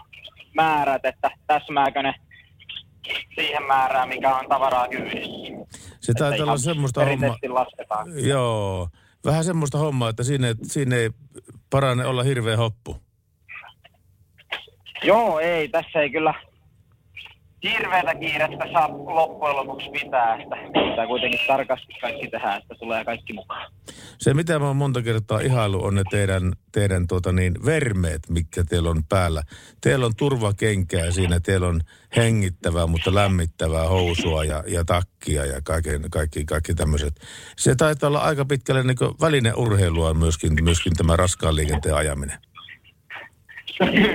määrät, että täsmääkö ne siihen määrään, mikä on tavaraa kyydissä. Se taitaa olla semmoista hommaa, lasketaan. joo, vähän semmoista hommaa, että siinä, siinä ei parane olla hirveä hoppu. Joo, ei, tässä ei kyllä hirveätä kiirettä saa loppujen lopuksi pitää, että pitää kuitenkin tarkasti kaikki tehdä, että tulee kaikki mukaan. Se, mitä mä oon monta kertaa ihailu, on ne teidän, teidän tuota niin, vermeet, mitkä teillä on päällä. Teillä on turvakenkää siinä, teillä on hengittävää, mutta lämmittävää housua ja, ja takkia ja kaiken, kaikki, kaikki tämmöiset. Se taitaa olla aika pitkälle niin välineurheilua myöskin, myöskin tämä raskaan liikenteen ajaminen.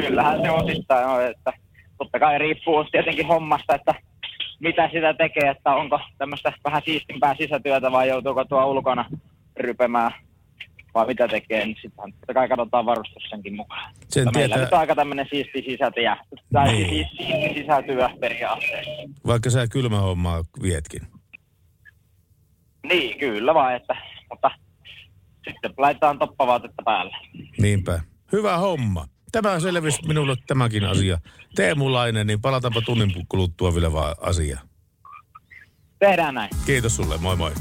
Kyllähän se osittain on, että totta kai riippuu tietenkin hommasta, että mitä sitä tekee, että onko tämmöistä vähän siistimpää sisätyötä vai joutuuko tuo ulkona rypemään vai mitä tekee, niin sitten totta kai katsotaan varustus senkin mukaan. Sen Mutta meillä tietää- nyt on aika tämmöinen siisti sisätyö, tai Niin. siis siisti sisätyö periaatteessa. Vaikka sä kylmä hommaa vietkin. Niin, kyllä vaan, että, mutta sitten laitetaan toppavaatetta päälle. Niinpä. Hyvä homma. Tämä selvisi minulle tämäkin asia. Teemu Laine, niin palataanpa tunnin kuluttua vielä vaan asiaan. Tehdään näin. Kiitos sulle, moi moi.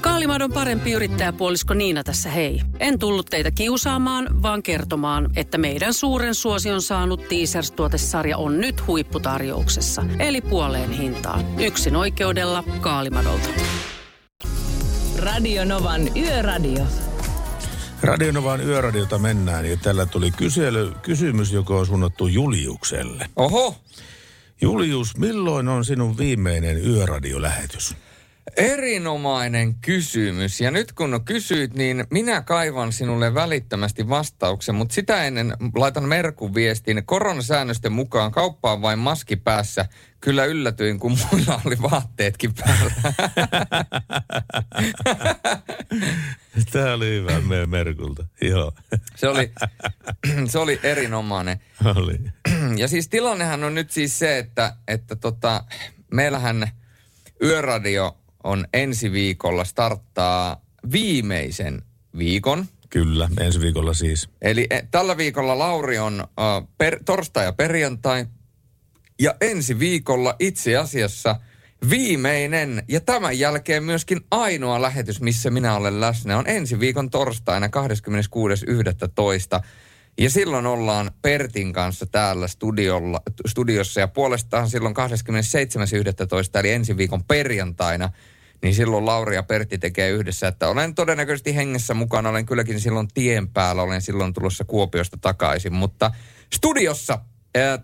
Kaalimadon parempi yrittäjäpuolisko Niina tässä hei. En tullut teitä kiusaamaan, vaan kertomaan, että meidän suuren suosion saanut Teasers-tuotesarja on nyt huipputarjouksessa. Eli puoleen hintaan. Yksin oikeudella Kaalimadolta. Radio Novan Yöradio. Radionovan yöradiota mennään ja tällä tuli kysely, kysymys, joka on suunnattu Juliukselle. Oho, Julius, milloin on sinun viimeinen yöradiolähetys? Erinomainen kysymys. Ja nyt kun kysyit, niin minä kaivan sinulle välittömästi vastauksen, mutta sitä ennen laitan merkun viestin. Koronasäännösten mukaan kauppaan vain maski päässä. Kyllä yllätyin, kun muilla oli vaatteetkin päällä. <laughs> Tämä oli hyvä me Merkulta. Joo. Se oli, se oli erinomainen. oli. Ja siis tilannehan on nyt siis se, että, että tota, meillähän Yöradio on ensi viikolla starttaa viimeisen viikon. Kyllä, ensi viikolla siis. Eli eh, tällä viikolla Lauri on uh, per, torstai ja perjantai. Ja ensi viikolla itse asiassa viimeinen ja tämän jälkeen myöskin ainoa lähetys, missä minä olen läsnä, on ensi viikon torstaina 26.11. Ja silloin ollaan Pertin kanssa täällä studiolla, studiossa ja puolestaan silloin 27.11. eli ensi viikon perjantaina – niin silloin Lauri ja Pertti tekee yhdessä, että olen todennäköisesti hengessä mukana, olen kylläkin silloin tien päällä, olen silloin tulossa Kuopiosta takaisin, mutta studiossa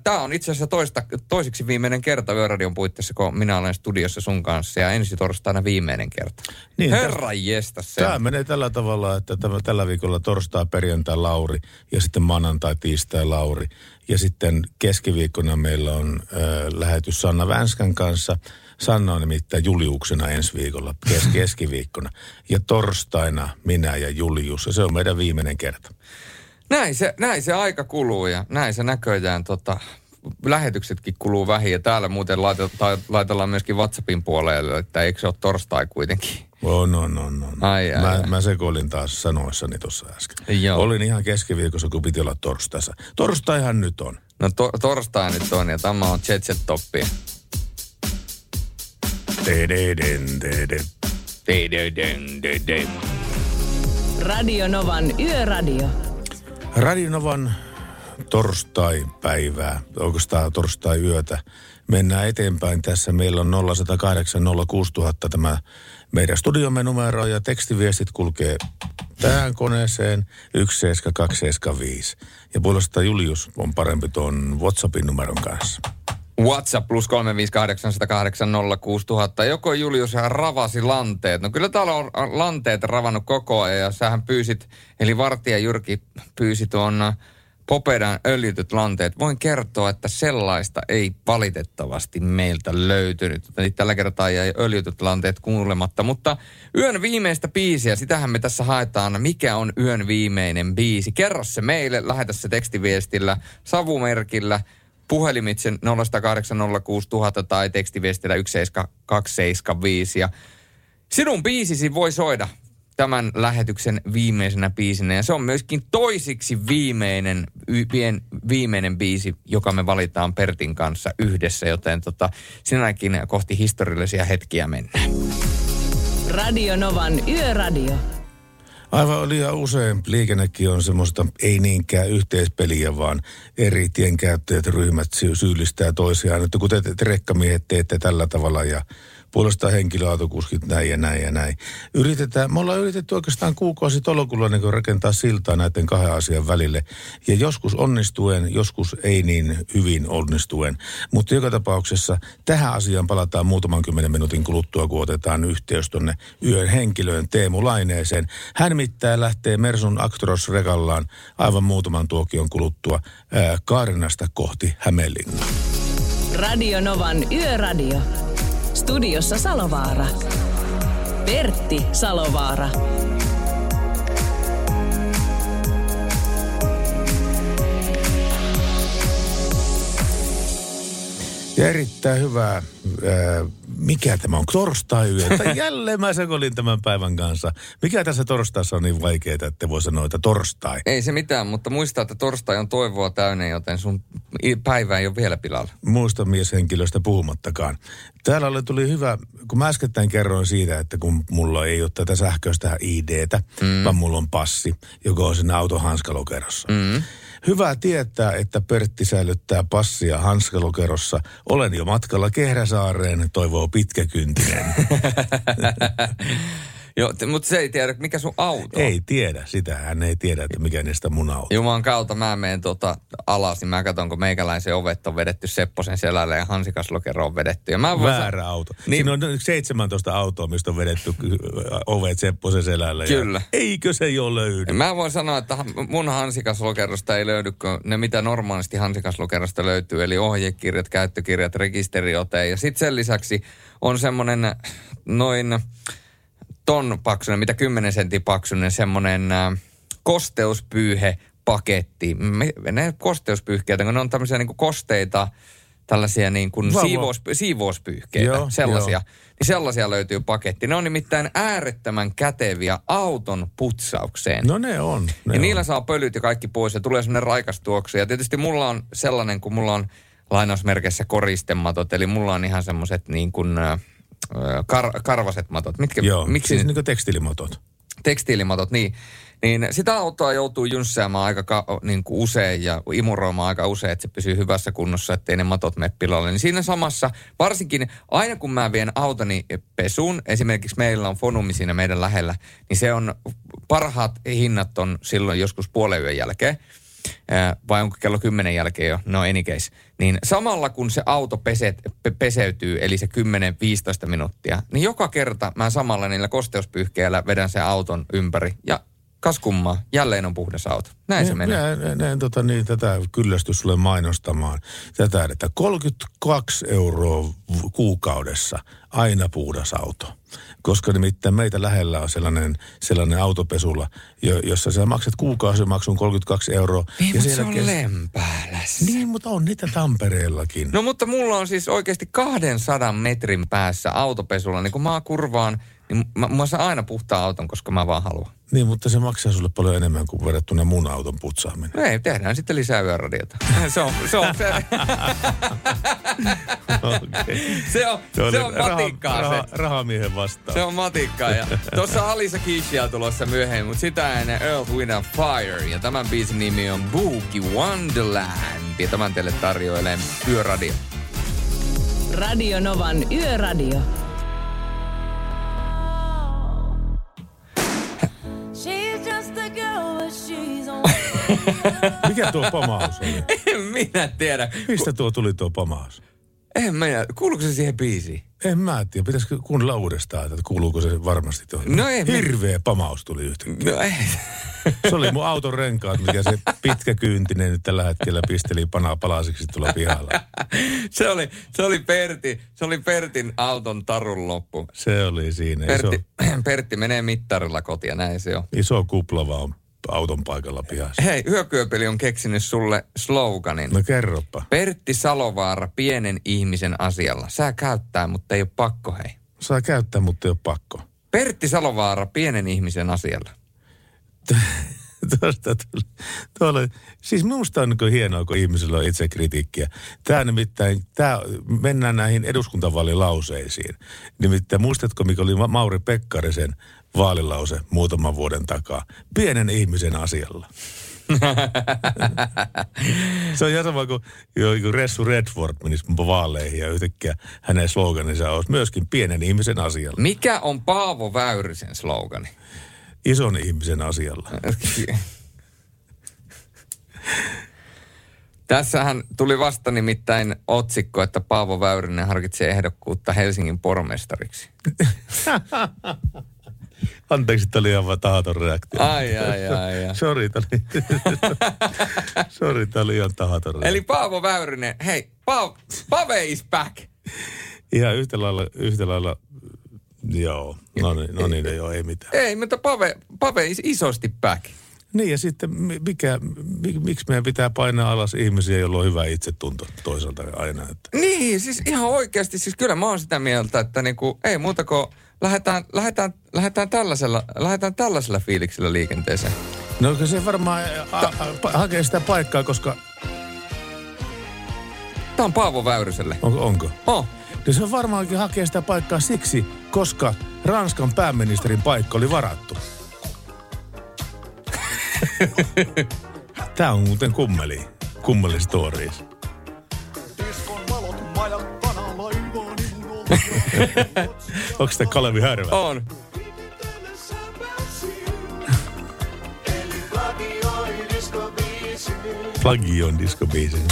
Tämä on itse asiassa toista, toiseksi viimeinen kerta Yöradion puitteissa, kun minä olen studiossa sun kanssa ja ensi torstaina viimeinen kerta. Niin, Herra jesta se. Tämä menee tällä tavalla, että tämä, tällä viikolla torstai, perjantai Lauri ja sitten maanantai, tiistai Lauri. Ja sitten keskiviikkona meillä on äh, lähetys Sanna Vänskän kanssa – Sanna on nimittäin Juliuksena ensi viikolla, kes- <laughs> keskiviikkona. Ja torstaina minä ja Julius, ja se on meidän viimeinen kerta. Näin se, näin se aika kuluu ja näin se näköjään tota, lähetyksetkin kuluu vähin. Ja täällä muuten laitellaan, laitellaan myöskin WhatsAppin puolelle, että eikö se ole torstai kuitenkin? On, on, on. on. Ai, ai, mä, ai. mä sekoilin taas sanoissani tuossa äsken. Joo. Olin ihan keskiviikossa, kun piti olla torstaissa. Torstaihan nyt on. No to, torstai nyt on ja tämä on Jet Set Toppia. Radio Novan Yöradio. Radio Novan torstai-päivää, oikeastaan torstai-yötä. Mennään eteenpäin tässä. Meillä on 0108 06000 tämä meidän studiomme numero ja tekstiviestit kulkee tähän koneeseen 17275. Ja puolestaan Julius on parempi tuon WhatsAppin numeron kanssa. WhatsApp plus 358806000. Joko Julius ravasi lanteet? No kyllä täällä on lanteet ravannut koko ajan ja sähän pyysit, eli Vartija Jyrki pyysi tuon Popedan öljytyt lanteet. Voin kertoa, että sellaista ei valitettavasti meiltä löytynyt. Eli tällä kertaa jäi öljytyt lanteet kuulematta. Mutta yön viimeistä biisiä, sitähän me tässä haetaan. Mikä on yön viimeinen biisi? Kerro se meille, lähetä se tekstiviestillä, savumerkillä – puhelimitse 0806000 tai tekstiviestillä 17275. Ja sinun biisisi voi soida tämän lähetyksen viimeisenä biisinä. Ja se on myöskin toisiksi viimeinen, vien, viimeinen biisi, joka me valitaan Pertin kanssa yhdessä. Joten tota, sinäkin kohti historiallisia hetkiä mennään. Radio Novan Yöradio. Aivan liian usein liikennekin on semmoista ei niinkään yhteispeliä, vaan eri tienkäyttäjät ryhmät syyllistää toisiaan. Että kun te, te rekkamiehet teette tällä tavalla ja puolestaan henkilöautokuskit näin ja näin ja näin. Yritetään, me ollaan yritetty oikeastaan kuukausi tolokulla niin rakentaa siltaa näiden kahden asian välille. Ja joskus onnistuen, joskus ei niin hyvin onnistuen. Mutta joka tapauksessa tähän asiaan palataan muutaman kymmenen minuutin kuluttua, kun otetaan yhteys tuonne yön henkilöön Teemu Laineeseen. Hän mitään lähtee Mersun Actros-rekallaan aivan muutaman tuokion kuluttua ää, Kaarinasta kohti Hämeenlinnaa. Radio Novan Yöradio. Studiossa Salovaara. Pertti Salovaara. Ja erittäin hyvää mikä tämä on, torstai-yö. Jälleen mä sekoilin tämän päivän kanssa. Mikä tässä torstaissa on niin vaikeaa, että voi sanoa, että torstai? Ei se mitään, mutta muista, että torstai on toivoa täynnä, joten sun päivä ei ole vielä pilalla. Muista mieshenkilöstä puhumattakaan. Täällä oli, tuli hyvä, kun mä äskettäin kerroin siitä, että kun mulla ei ole tätä sähköistä ID-tä, mm. vaan mulla on passi, joka on siinä auton hanskalokerossa. Mm. Hyvä tietää, että Pertti säilyttää passia hanskalokerossa. Olen jo matkalla Kehräsaareen, toivoo pitkäkyntinen. <laughs> Joo, mutta se ei tiedä, mikä sun auto on. Ei tiedä, sitä hän ei tiedä, että mikä niistä mun auto. Jumalan kautta mä menen tota alas, niin mä katson, kun meikäläisen ovet on vedetty Sepposen selälle ja hansikaslokero on vedetty. Ja mä voin sa- Väärä auto. Niin. Siinä on 17 autoa, mistä on vedetty ovet Sepposen selälle. Kyllä. Ja eikö se jo löydy? Mä voin sanoa, että mun hansikaslokerosta ei löydy, kun ne mitä normaalisti hansikaslokerosta löytyy, eli ohjekirjat, käyttökirjat, rekisteriote. Ja sitten sen lisäksi on semmoinen noin ton paksunen, mitä 10 sentin paksunen, semmoinen äh, kosteuspyyhe paketti. Ne kosteuspyyhkeitä, kun ne on tämmöisiä niin kosteita, tällaisia niin kuin Vauva. siivous, siivouspyyhkeitä, Joo, sellaisia. joo. Niin sellaisia löytyy paketti. Ne on nimittäin äärettömän käteviä auton putsaukseen. No ne on. Ne ja on. niillä saa pölyt ja kaikki pois ja tulee semmoinen raikas tuoksu. Ja tietysti mulla on sellainen, kun mulla on lainausmerkeissä koristematot, eli mulla on ihan semmoiset niin kuin äh, kar- karvaset matot. Mitkä, Joo, miksi siis niin kuin tekstiilimotot. tekstiilimatot, niin, niin sitä autoa joutuu jynssäämään aika ka, niin kuin usein ja imuroimaan aika usein, että se pysyy hyvässä kunnossa, ettei ne matot mene pilalle. Niin siinä samassa, varsinkin aina kun mä vien autoni pesuun, esimerkiksi meillä on Fonumi siinä meidän lähellä, niin se on, parhaat hinnat on silloin joskus puolen yön jälkeen. Vai onko kello 10 jälkeen jo, no any case. Niin samalla kun se auto peset, pe- peseytyy, eli se 10-15 minuuttia, niin joka kerta mä samalla niillä kosteuspyyhkeillä vedän sen auton ympäri. Ja kas kummaa, jälleen on puhdas auto. Näin se menee. Minä en, en, tota, niin, tätä kyllästy sulle mainostamaan. Tätä, että 32 euroa kuukaudessa aina puhdas auto. Koska nimittäin meitä lähellä on sellainen, sellainen autopesulla, jo, jossa sä maksat kuukausimaksun 32 euroa. Niin, mutta sen se on jälkeen- Lempäälässä. Niin, mutta on niitä Tampereellakin. No mutta mulla on siis oikeasti 200 metrin päässä autopesulla, niin kun mä kurvaan, niin mä, mä saan aina puhtaan auton, koska mä vaan haluan. Niin, mutta se maksaa sulle paljon enemmän kuin verrattuna mun auton putsaaminen. No ei, tehdään sitten lisää yöradiota. <laughs> Se on, se on, se, Okei. se on, se on matikkaa raha, se. rahamiehen vastaan. Se on matikkaa. Ja tuossa Alisa Keishia tulossa myöhemmin, mutta sitä ennen Earth, Wind and Fire. Ja tämän biisin nimi on Boogie Wonderland. Ja tämän teille tarjoilee Yöradio. Radio Novan Yöradio. <laughs> Mikä tuo pamaus oli? En minä tiedä. Mistä tuo tuli tuo pamaus? En minä. Kuuluuko se siihen biisiin? En mä tiedä. Pitäisikö kuunnella uudestaan, että kuuluuko se varmasti tuohon. No ei, Hirveä pamaus tuli yhtäkkiä. No ei. Se oli mun auton renkaat, mikä se pitkä kyyntinen nyt tällä hetkellä pisteli panaa palasiksi tuolla pihalla. <laughs> Se oli, se oli Pertti, se oli Pertin auton tarun loppu. Se oli siinä. Iso, Pertti, <clears throat> Pertti menee mittarilla kotia, näin se on. iso kupla vaan auton paikalla pihassa. Hei, Yökyöpeli on keksinyt sulle sloganin. No kerropa. Pertti Salovaara pienen ihmisen asialla. Sää käyttää, mutta ei ole pakko, hei. Saa käyttää, mutta ei ole pakko. Pertti Salovaara pienen ihmisen asialla. <laughs> <laughs> Tuosta tuli, tuolla, siis minusta on niin hienoa, kun ihmisillä on itse kritiikkiä. Tämä nimittäin, tämä, mennään näihin eduskuntavaalilauseisiin. Nimittäin muistatko, mikä oli Ma- Mauri Pekkarisen vaalilause muutaman vuoden takaa? Pienen ihmisen asialla. <laughs> Se on ihan sama kuin, kuin Ressu Redford menisi vaaleihin ja yhtäkkiä hänen sloganinsa olisi myöskin pienen ihmisen asialla. Mikä on Paavo Väyrysen slogani? Ison ihmisen asialla. <laughs> Tässähän tuli vasta nimittäin otsikko, että Paavo Väyrynen harkitsee ehdokkuutta Helsingin pormestariksi. <laughs> Anteeksi, tämä oli ihan tahaton reaktio. Ai, ai, ai, ai. <laughs> Sori, tämä oli, Sori, tämä oli ihan tahaton reaktio. Eli Paavo Väyrynen, hei, Paavo, Pave is back. Ihan yhtä lailla, yhtä lailla, joo, no niin, no niin, joo, ei mitään. Ei, mutta Pave, Pave is isosti back. Niin ja sitten mi- mikä, mi, miksi meidän pitää painaa alas ihmisiä, joilla on hyvä itsetunto toisaalta aina. Että. Niin, siis ihan oikeasti, siis kyllä mä oon sitä mieltä, että niinku, ei muuta kuin lähdetään, lähdetään, lähdetään, tällaisella, lähdetään tällaisella fiiliksellä liikenteeseen. No kyllä se varmaan a, a, pa, hakee sitä paikkaa, koska Tämä on Paavo Väyryselle. on, onko? Oh, niin se varmaankin hakee sitä paikkaa siksi, koska Ranskan pääministerin paikka oli varattu. Tämä on muuten kummeli. Kummeli stories. Onko tämä Kalevi Härvä? On. Plagion disco biisin.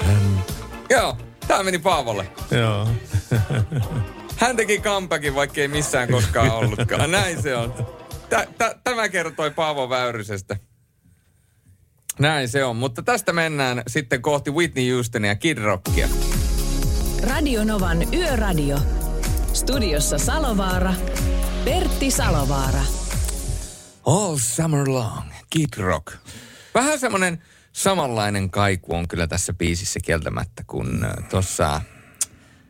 Hän... Joo tää meni Paavolle. joo. <laughs> Hän teki comebackin, vaikka ei missään koskaan ollutkaan. <laughs> Näin se on. Tä, tä, tämä kertoi Paavo Väyrysestä. Näin se on, mutta tästä mennään sitten kohti Whitney Houstonia ja Kid Rockia. Radio Novan Yöradio. Studiossa Salovaara. Pertti Salovaara. All summer long, Kid Rock. Vähän semmoinen samanlainen kaiku on kyllä tässä biisissä kieltämättä kuin tuossa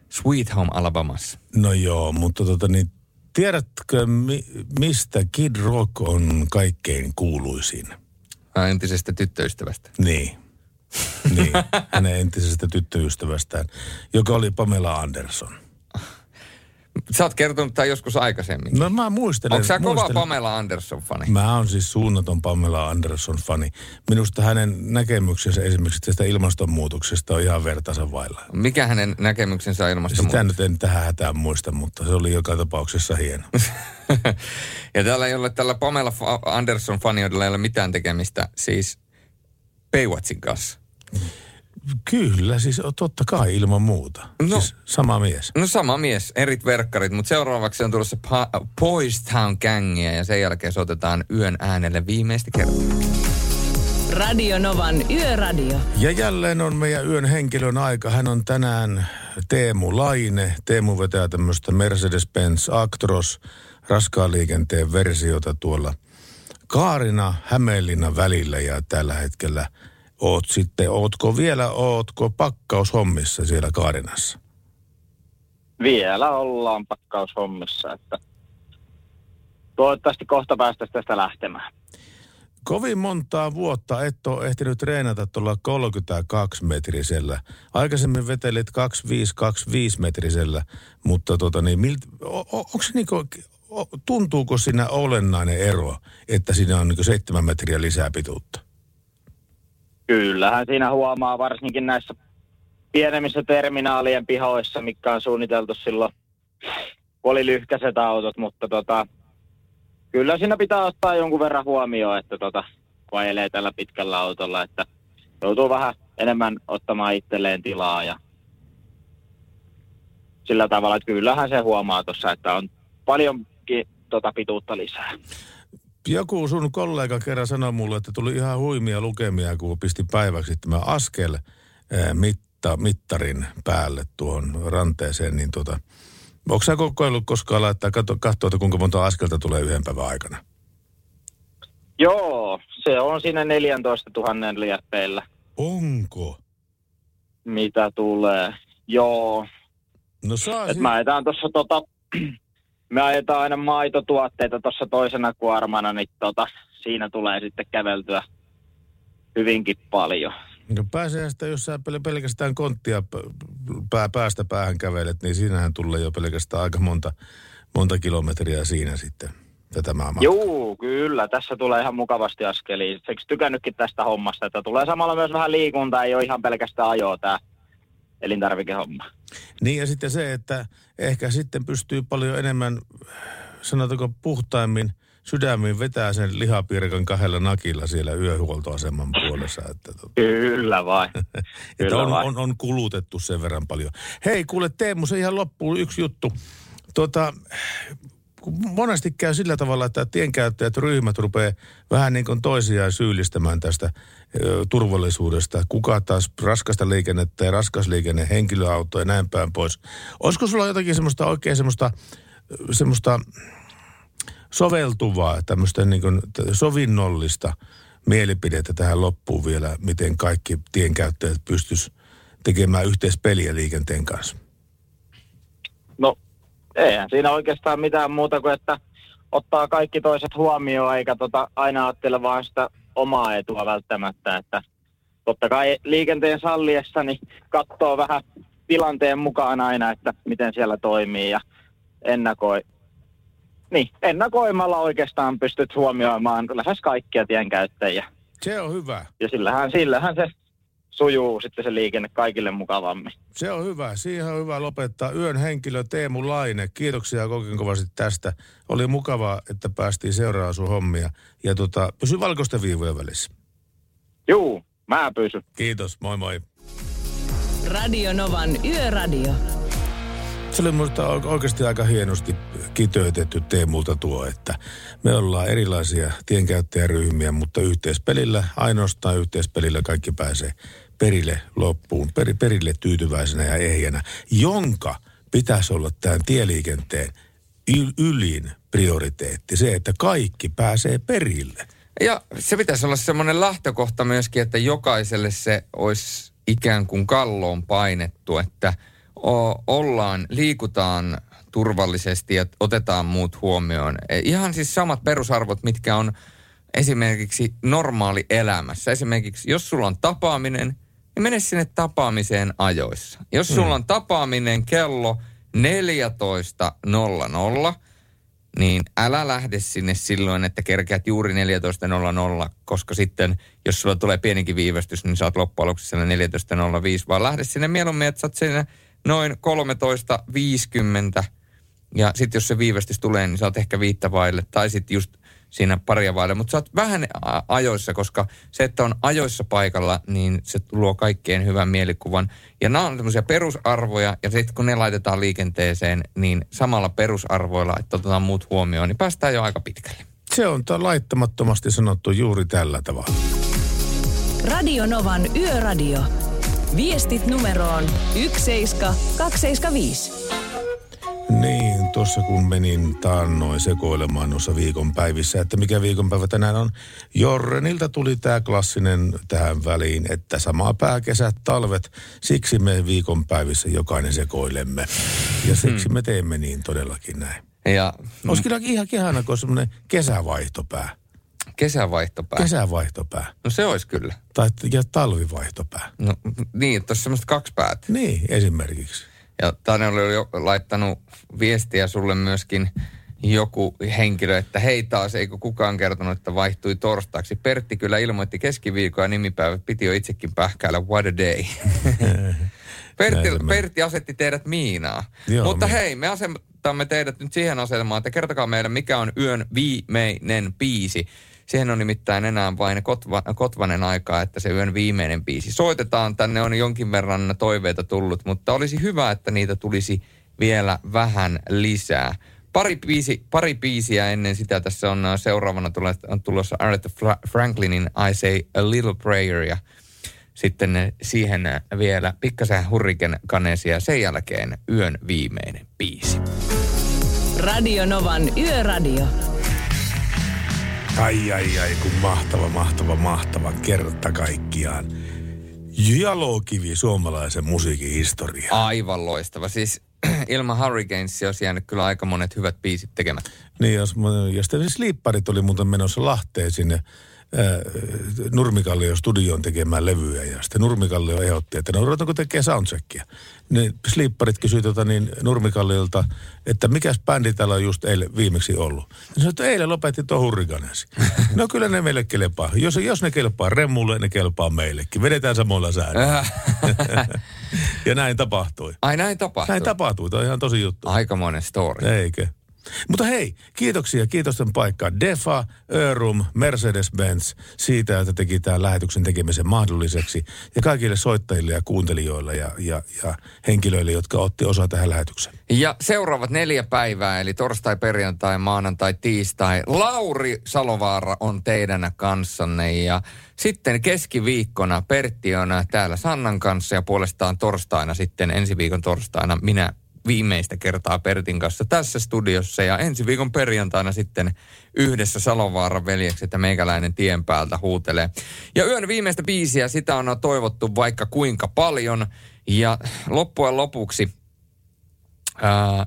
Sweet Home Alabamassa. No joo, mutta tota niin, tiedätkö mi, mistä Kid Rock on kaikkein kuuluisin? Äh, Entisestä tyttöystävästä. Niin. niin, <laughs> hänen entisestä tyttöystävästään, joka oli Pamela Anderson. Sä oot kertonut tämän joskus aikaisemmin. No mä muistelen. Onko sä kova muistelen. Pamela Anderson-fani? Mä oon siis suunnaton Pamela Anderson-fani. Minusta hänen näkemyksensä esimerkiksi tästä ilmastonmuutoksesta on ihan vertaisen vailla. Mikä hänen näkemyksensä on Sitä ilmastonmuutoksesta? nyt en tähän hätään muista, mutta se oli joka tapauksessa hieno. <laughs> ja täällä ei ole tällä Pamela Fa- Anderson-fanioidella ei ole mitään tekemistä siis Baywatchin kanssa. Kyllä, siis totta kai ilman muuta. No. Siis sama mies. No sama mies, erit verkkarit, mutta seuraavaksi on tulossa pa- Boys Town Gangia ja sen jälkeen soitetaan yön äänelle viimeistä kertaa. Radio Novan Yöradio. Ja jälleen on meidän yön henkilön aika. Hän on tänään Teemu Laine. Teemu vetää tämmöistä Mercedes-Benz Actros raskaan liikenteen versiota tuolla Kaarina, Hämeenlinnan välillä ja tällä hetkellä oot sitten, ootko vielä, ootko pakkaushommissa siellä Kaarinassa? Vielä ollaan pakkaushommissa, että toivottavasti kohta päästäisiin tästä lähtemään. Kovin montaa vuotta et ole ehtinyt treenata tuolla 32 metrisellä. Aikaisemmin vetelit 25-25 metrisellä, mutta tota niin, milt, o, o, onko se niinku, o, tuntuuko siinä olennainen ero, että siinä on niinku seitsemän metriä lisää pituutta? Kyllähän siinä huomaa varsinkin näissä pienemmissä terminaalien pihoissa, mikä on suunniteltu silloin, kun oli lyhkäiset autot, mutta tota, kyllä siinä pitää ottaa jonkun verran huomioon, että tota, kun ajelee tällä pitkällä autolla, että joutuu vähän enemmän ottamaan itselleen tilaa ja sillä tavalla, että kyllähän se huomaa tuossa, että on paljonkin tota pituutta lisää. Joku sun kollega kerran sanoi mulle, että tuli ihan huimia lukemia, kun pisti päiväksi tämä askel eh, mitta, mittarin päälle tuohon ranteeseen, niin tota, onko sä kokoillut koskaan laittaa katsoa, katsoa, että kuinka monta askelta tulee yhden päivän aikana? Joo, se on siinä 14 000 lieppeillä, Onko? mitä tulee. Joo, No saa Et ajetaan tuossa tota, me ajetaan aina maitotuotteita tuossa toisena kuormana, niin tota, siinä tulee sitten käveltyä hyvinkin paljon. No pääsee sitä, jos sä pel- pelkästään konttia pää, päästä päähän kävelet, niin siinähän tulee jo pelkästään aika monta, monta kilometriä siinä sitten tätä maailmaa. Juu, kyllä. Tässä tulee ihan mukavasti askeliin. Seksi tykännytkin tästä hommasta, että tulee samalla myös vähän liikuntaa, ei ole ihan pelkästään ajoa tämä elintarvikehomma. Niin ja sitten se, että ehkä sitten pystyy paljon enemmän, sanotaanko puhtaimmin, sydämin vetää sen lihapirkan kahdella nakilla siellä yöhuoltoaseman puolessa. Että, tota, Kyllä vain. <laughs> että Kyllä on, vain. on, on kulutettu sen verran paljon. Hei, kuule Teemu, se ihan loppuun yksi juttu. Tota, monesti käy sillä tavalla, että tienkäyttäjät ryhmät rupeaa vähän niin kuin toisiaan syyllistämään tästä ö, turvallisuudesta. Kuka taas raskasta liikennettä ja raskas liikenne, henkilöauto ja näin päin pois. Olisiko sulla jotakin semmoista oikein semmoista, semmoista soveltuvaa, tämmöistä niin kuin sovinnollista mielipidettä tähän loppuun vielä, miten kaikki tienkäyttäjät pystyis tekemään yhteispeliä liikenteen kanssa? No, eihän siinä oikeastaan mitään muuta kuin, että ottaa kaikki toiset huomioon, eikä tota aina ajattele vaan sitä omaa etua välttämättä, että totta kai liikenteen salliessa niin katsoo vähän tilanteen mukaan aina, että miten siellä toimii ja ennakoi. Niin, ennakoimalla oikeastaan pystyt huomioimaan lähes kaikkia tienkäyttäjiä. Se on hyvä. Ja sillähän, sillähän se sujuu sitten se liikenne kaikille mukavammin. Se on hyvä. Siihen on hyvä lopettaa. Yön henkilö Teemu Laine. Kiitoksia kokin kovasti tästä. Oli mukavaa, että päästiin seuraamaan sun hommia. Ja tota, pysy valkoisten viivojen välissä. Juu, mä pysyn. Kiitos, moi moi. Radio Novan Yöradio. Se oli minusta oikeasti aika hienosti kiteytetty Teemulta tuo, että me ollaan erilaisia tienkäyttäjäryhmiä, mutta yhteispelillä, ainoastaan yhteispelillä kaikki pääsee perille loppuun, per, perille tyytyväisenä ja ehjänä, jonka pitäisi olla tämän tieliikenteen yl, ylin prioriteetti, se, että kaikki pääsee perille. Ja se pitäisi olla semmoinen lähtökohta myöskin, että jokaiselle se olisi ikään kuin kalloon painettu, että ollaan, liikutaan turvallisesti ja otetaan muut huomioon. E, Ihan siis samat perusarvot, mitkä on esimerkiksi normaali elämässä. Esimerkiksi jos sulla on tapaaminen, niin mene sinne tapaamiseen ajoissa. Jos sulla on tapaaminen kello 14.00, niin älä lähde sinne silloin, että kerkeät juuri 14.00, koska sitten, jos sulla tulee pienikin viivästys, niin oot loppujen lopuksi siellä 14.05, vaan lähde sinne mieluummin, että sä oot siinä noin 13.50, ja sitten jos se viivästys tulee, niin sä oot ehkä viittä vaille, tai sitten just siinä paria vaille, mutta sä oot vähän ajoissa, koska se, että on ajoissa paikalla, niin se luo kaikkeen hyvän mielikuvan. Ja nämä on tämmöisiä perusarvoja, ja sitten kun ne laitetaan liikenteeseen, niin samalla perusarvoilla, että otetaan muut huomioon, niin päästään jo aika pitkälle. Se on ta- laittamattomasti sanottu juuri tällä tavalla. Radio Novan Yöradio. Viestit numeroon 17275. Niin, tuossa kun menin taannoin sekoilemaan noissa viikonpäivissä, että mikä viikonpäivä tänään on. Jorrenilta tuli tämä klassinen tähän väliin, että samaa pääkesät, talvet, siksi me viikonpäivissä jokainen sekoilemme. Ja siksi me teemme niin todellakin näin. Ja Olisi kyllä ihan ihana, kun semmoinen kesävaihtopää. kesävaihtopää. Kesävaihtopää. No se olisi kyllä. Tai ja talvivaihtopää. No niin, että olisi semmoista kaksi päätä. Niin, esimerkiksi. Ja tänne oli jo laittanut viestiä sulle myöskin joku henkilö, että hei taas, eikö kukaan kertonut, että vaihtui torstaiksi. Pertti kyllä ilmoitti keskiviikon ja nimipäivät, piti jo itsekin pähkäillä, what a day. <laughs> Pertti. Pertti asetti teidät miinaa. Joo, Mutta me- hei, me asetamme teidät nyt siihen asetelmaan, että kertokaa meille, mikä on yön viimeinen biisi. Siihen on nimittäin enää vain kotva, kotvanen aikaa, että se yön viimeinen biisi soitetaan. Tänne on jonkin verran toiveita tullut, mutta olisi hyvä, että niitä tulisi vielä vähän lisää. Pari, biisi, pari biisiä ennen sitä tässä on äh, seuraavana tulossa, Aretha Fra- Franklinin I Say a Little Prayer ja sitten äh, siihen äh, vielä pikkasen hurrikaneesia ja sen jälkeen yön viimeinen biisi. Radio Novan Yöradio. Ai ai ai, kun mahtava, mahtava, mahtava kerta kaikkiaan. Jalokivi suomalaisen musiikin historia. Aivan loistava. Siis <clears throat> ilman Hurricanesia olisi jäänyt kyllä aika monet hyvät biisit tekemättä. Niin, jos, ja sitten Slipparit oli muuten menossa Lahteen sinne Nurmikallio studioon tekemään levyjä. Ja sitten Nurmikallio ehdotti, että no ruvetaanko tekemään soundcheckia. Niin Slipparit kysyi tota niin Nurmikalliolta, että mikäs bändi täällä on just eilen viimeksi ollut. Ja sanoi, että eilen lopetti tuon hurrikanesi. no kyllä ne meille kelpaa. Jos, jos ne kelpaa Remmulle, ne kelpaa meillekin. Vedetään samoilla säännöillä. <laughs> ja näin tapahtui. Ai näin tapahtui. Näin tapahtui. Tämä on ihan tosi juttu. Aikamoinen story. Eikö? Mutta hei, kiitoksia, kiitosten paikkaa Defa, Örum, Mercedes-Benz siitä, että teki tämän lähetyksen tekemisen mahdolliseksi. Ja kaikille soittajille ja kuuntelijoille ja, ja, ja henkilöille, jotka otti osaa tähän lähetykseen. Ja seuraavat neljä päivää, eli torstai, perjantai, maanantai, tiistai. Lauri Salovaara on teidän kanssanne ja sitten keskiviikkona Pertti on täällä Sannan kanssa ja puolestaan torstaina sitten ensi viikon torstaina minä viimeistä kertaa Pertin kanssa tässä studiossa. Ja ensi viikon perjantaina sitten yhdessä Salovaaran veljekset ja meikäläinen tien päältä huutelee. Ja yön viimeistä biisiä, sitä on toivottu vaikka kuinka paljon. Ja loppujen lopuksi Ää,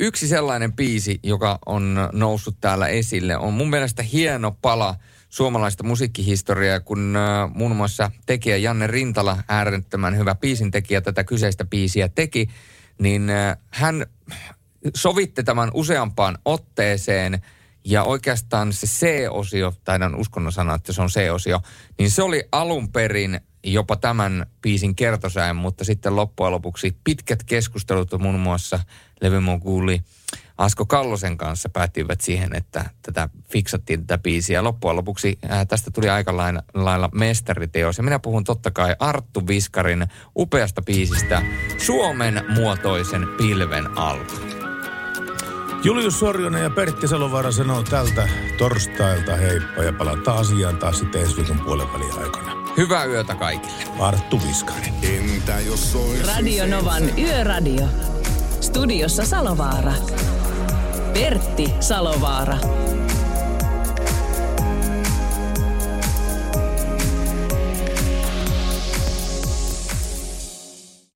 yksi sellainen biisi, joka on noussut täällä esille, on mun mielestä hieno pala suomalaista musiikkihistoriaa, kun ää, muun muassa tekijä Janne Rintala, äärettömän hyvä biisintekijä, tätä kyseistä biisiä teki, niin ää, hän sovitte tämän useampaan otteeseen ja oikeastaan se C-osio, taidan uskonnon sanoa, että se on C-osio, niin se oli alun perin jopa tämän biisin kertosäen, mutta sitten loppujen lopuksi pitkät keskustelut muun muassa levymoguli Asko Kallosen kanssa päättivät siihen, että tätä fiksattiin tätä biisiä. Loppujen lopuksi ää, tästä tuli aika lailla, lailla mestariteos. Ja minä puhun totta kai Arttu Viskarin upeasta biisistä Suomen muotoisen pilven alta. Julius Sorjonen ja Pertti Salovaara sanoo tältä torstailta heippa ja palataan asiaan taas sitten ensi viikon puolen välin aikana. Hyvää yötä kaikille. Arttu Viskari. Entä jos Radio Novan Yöradio. Studiossa Salovaara. Pertti Salovaara.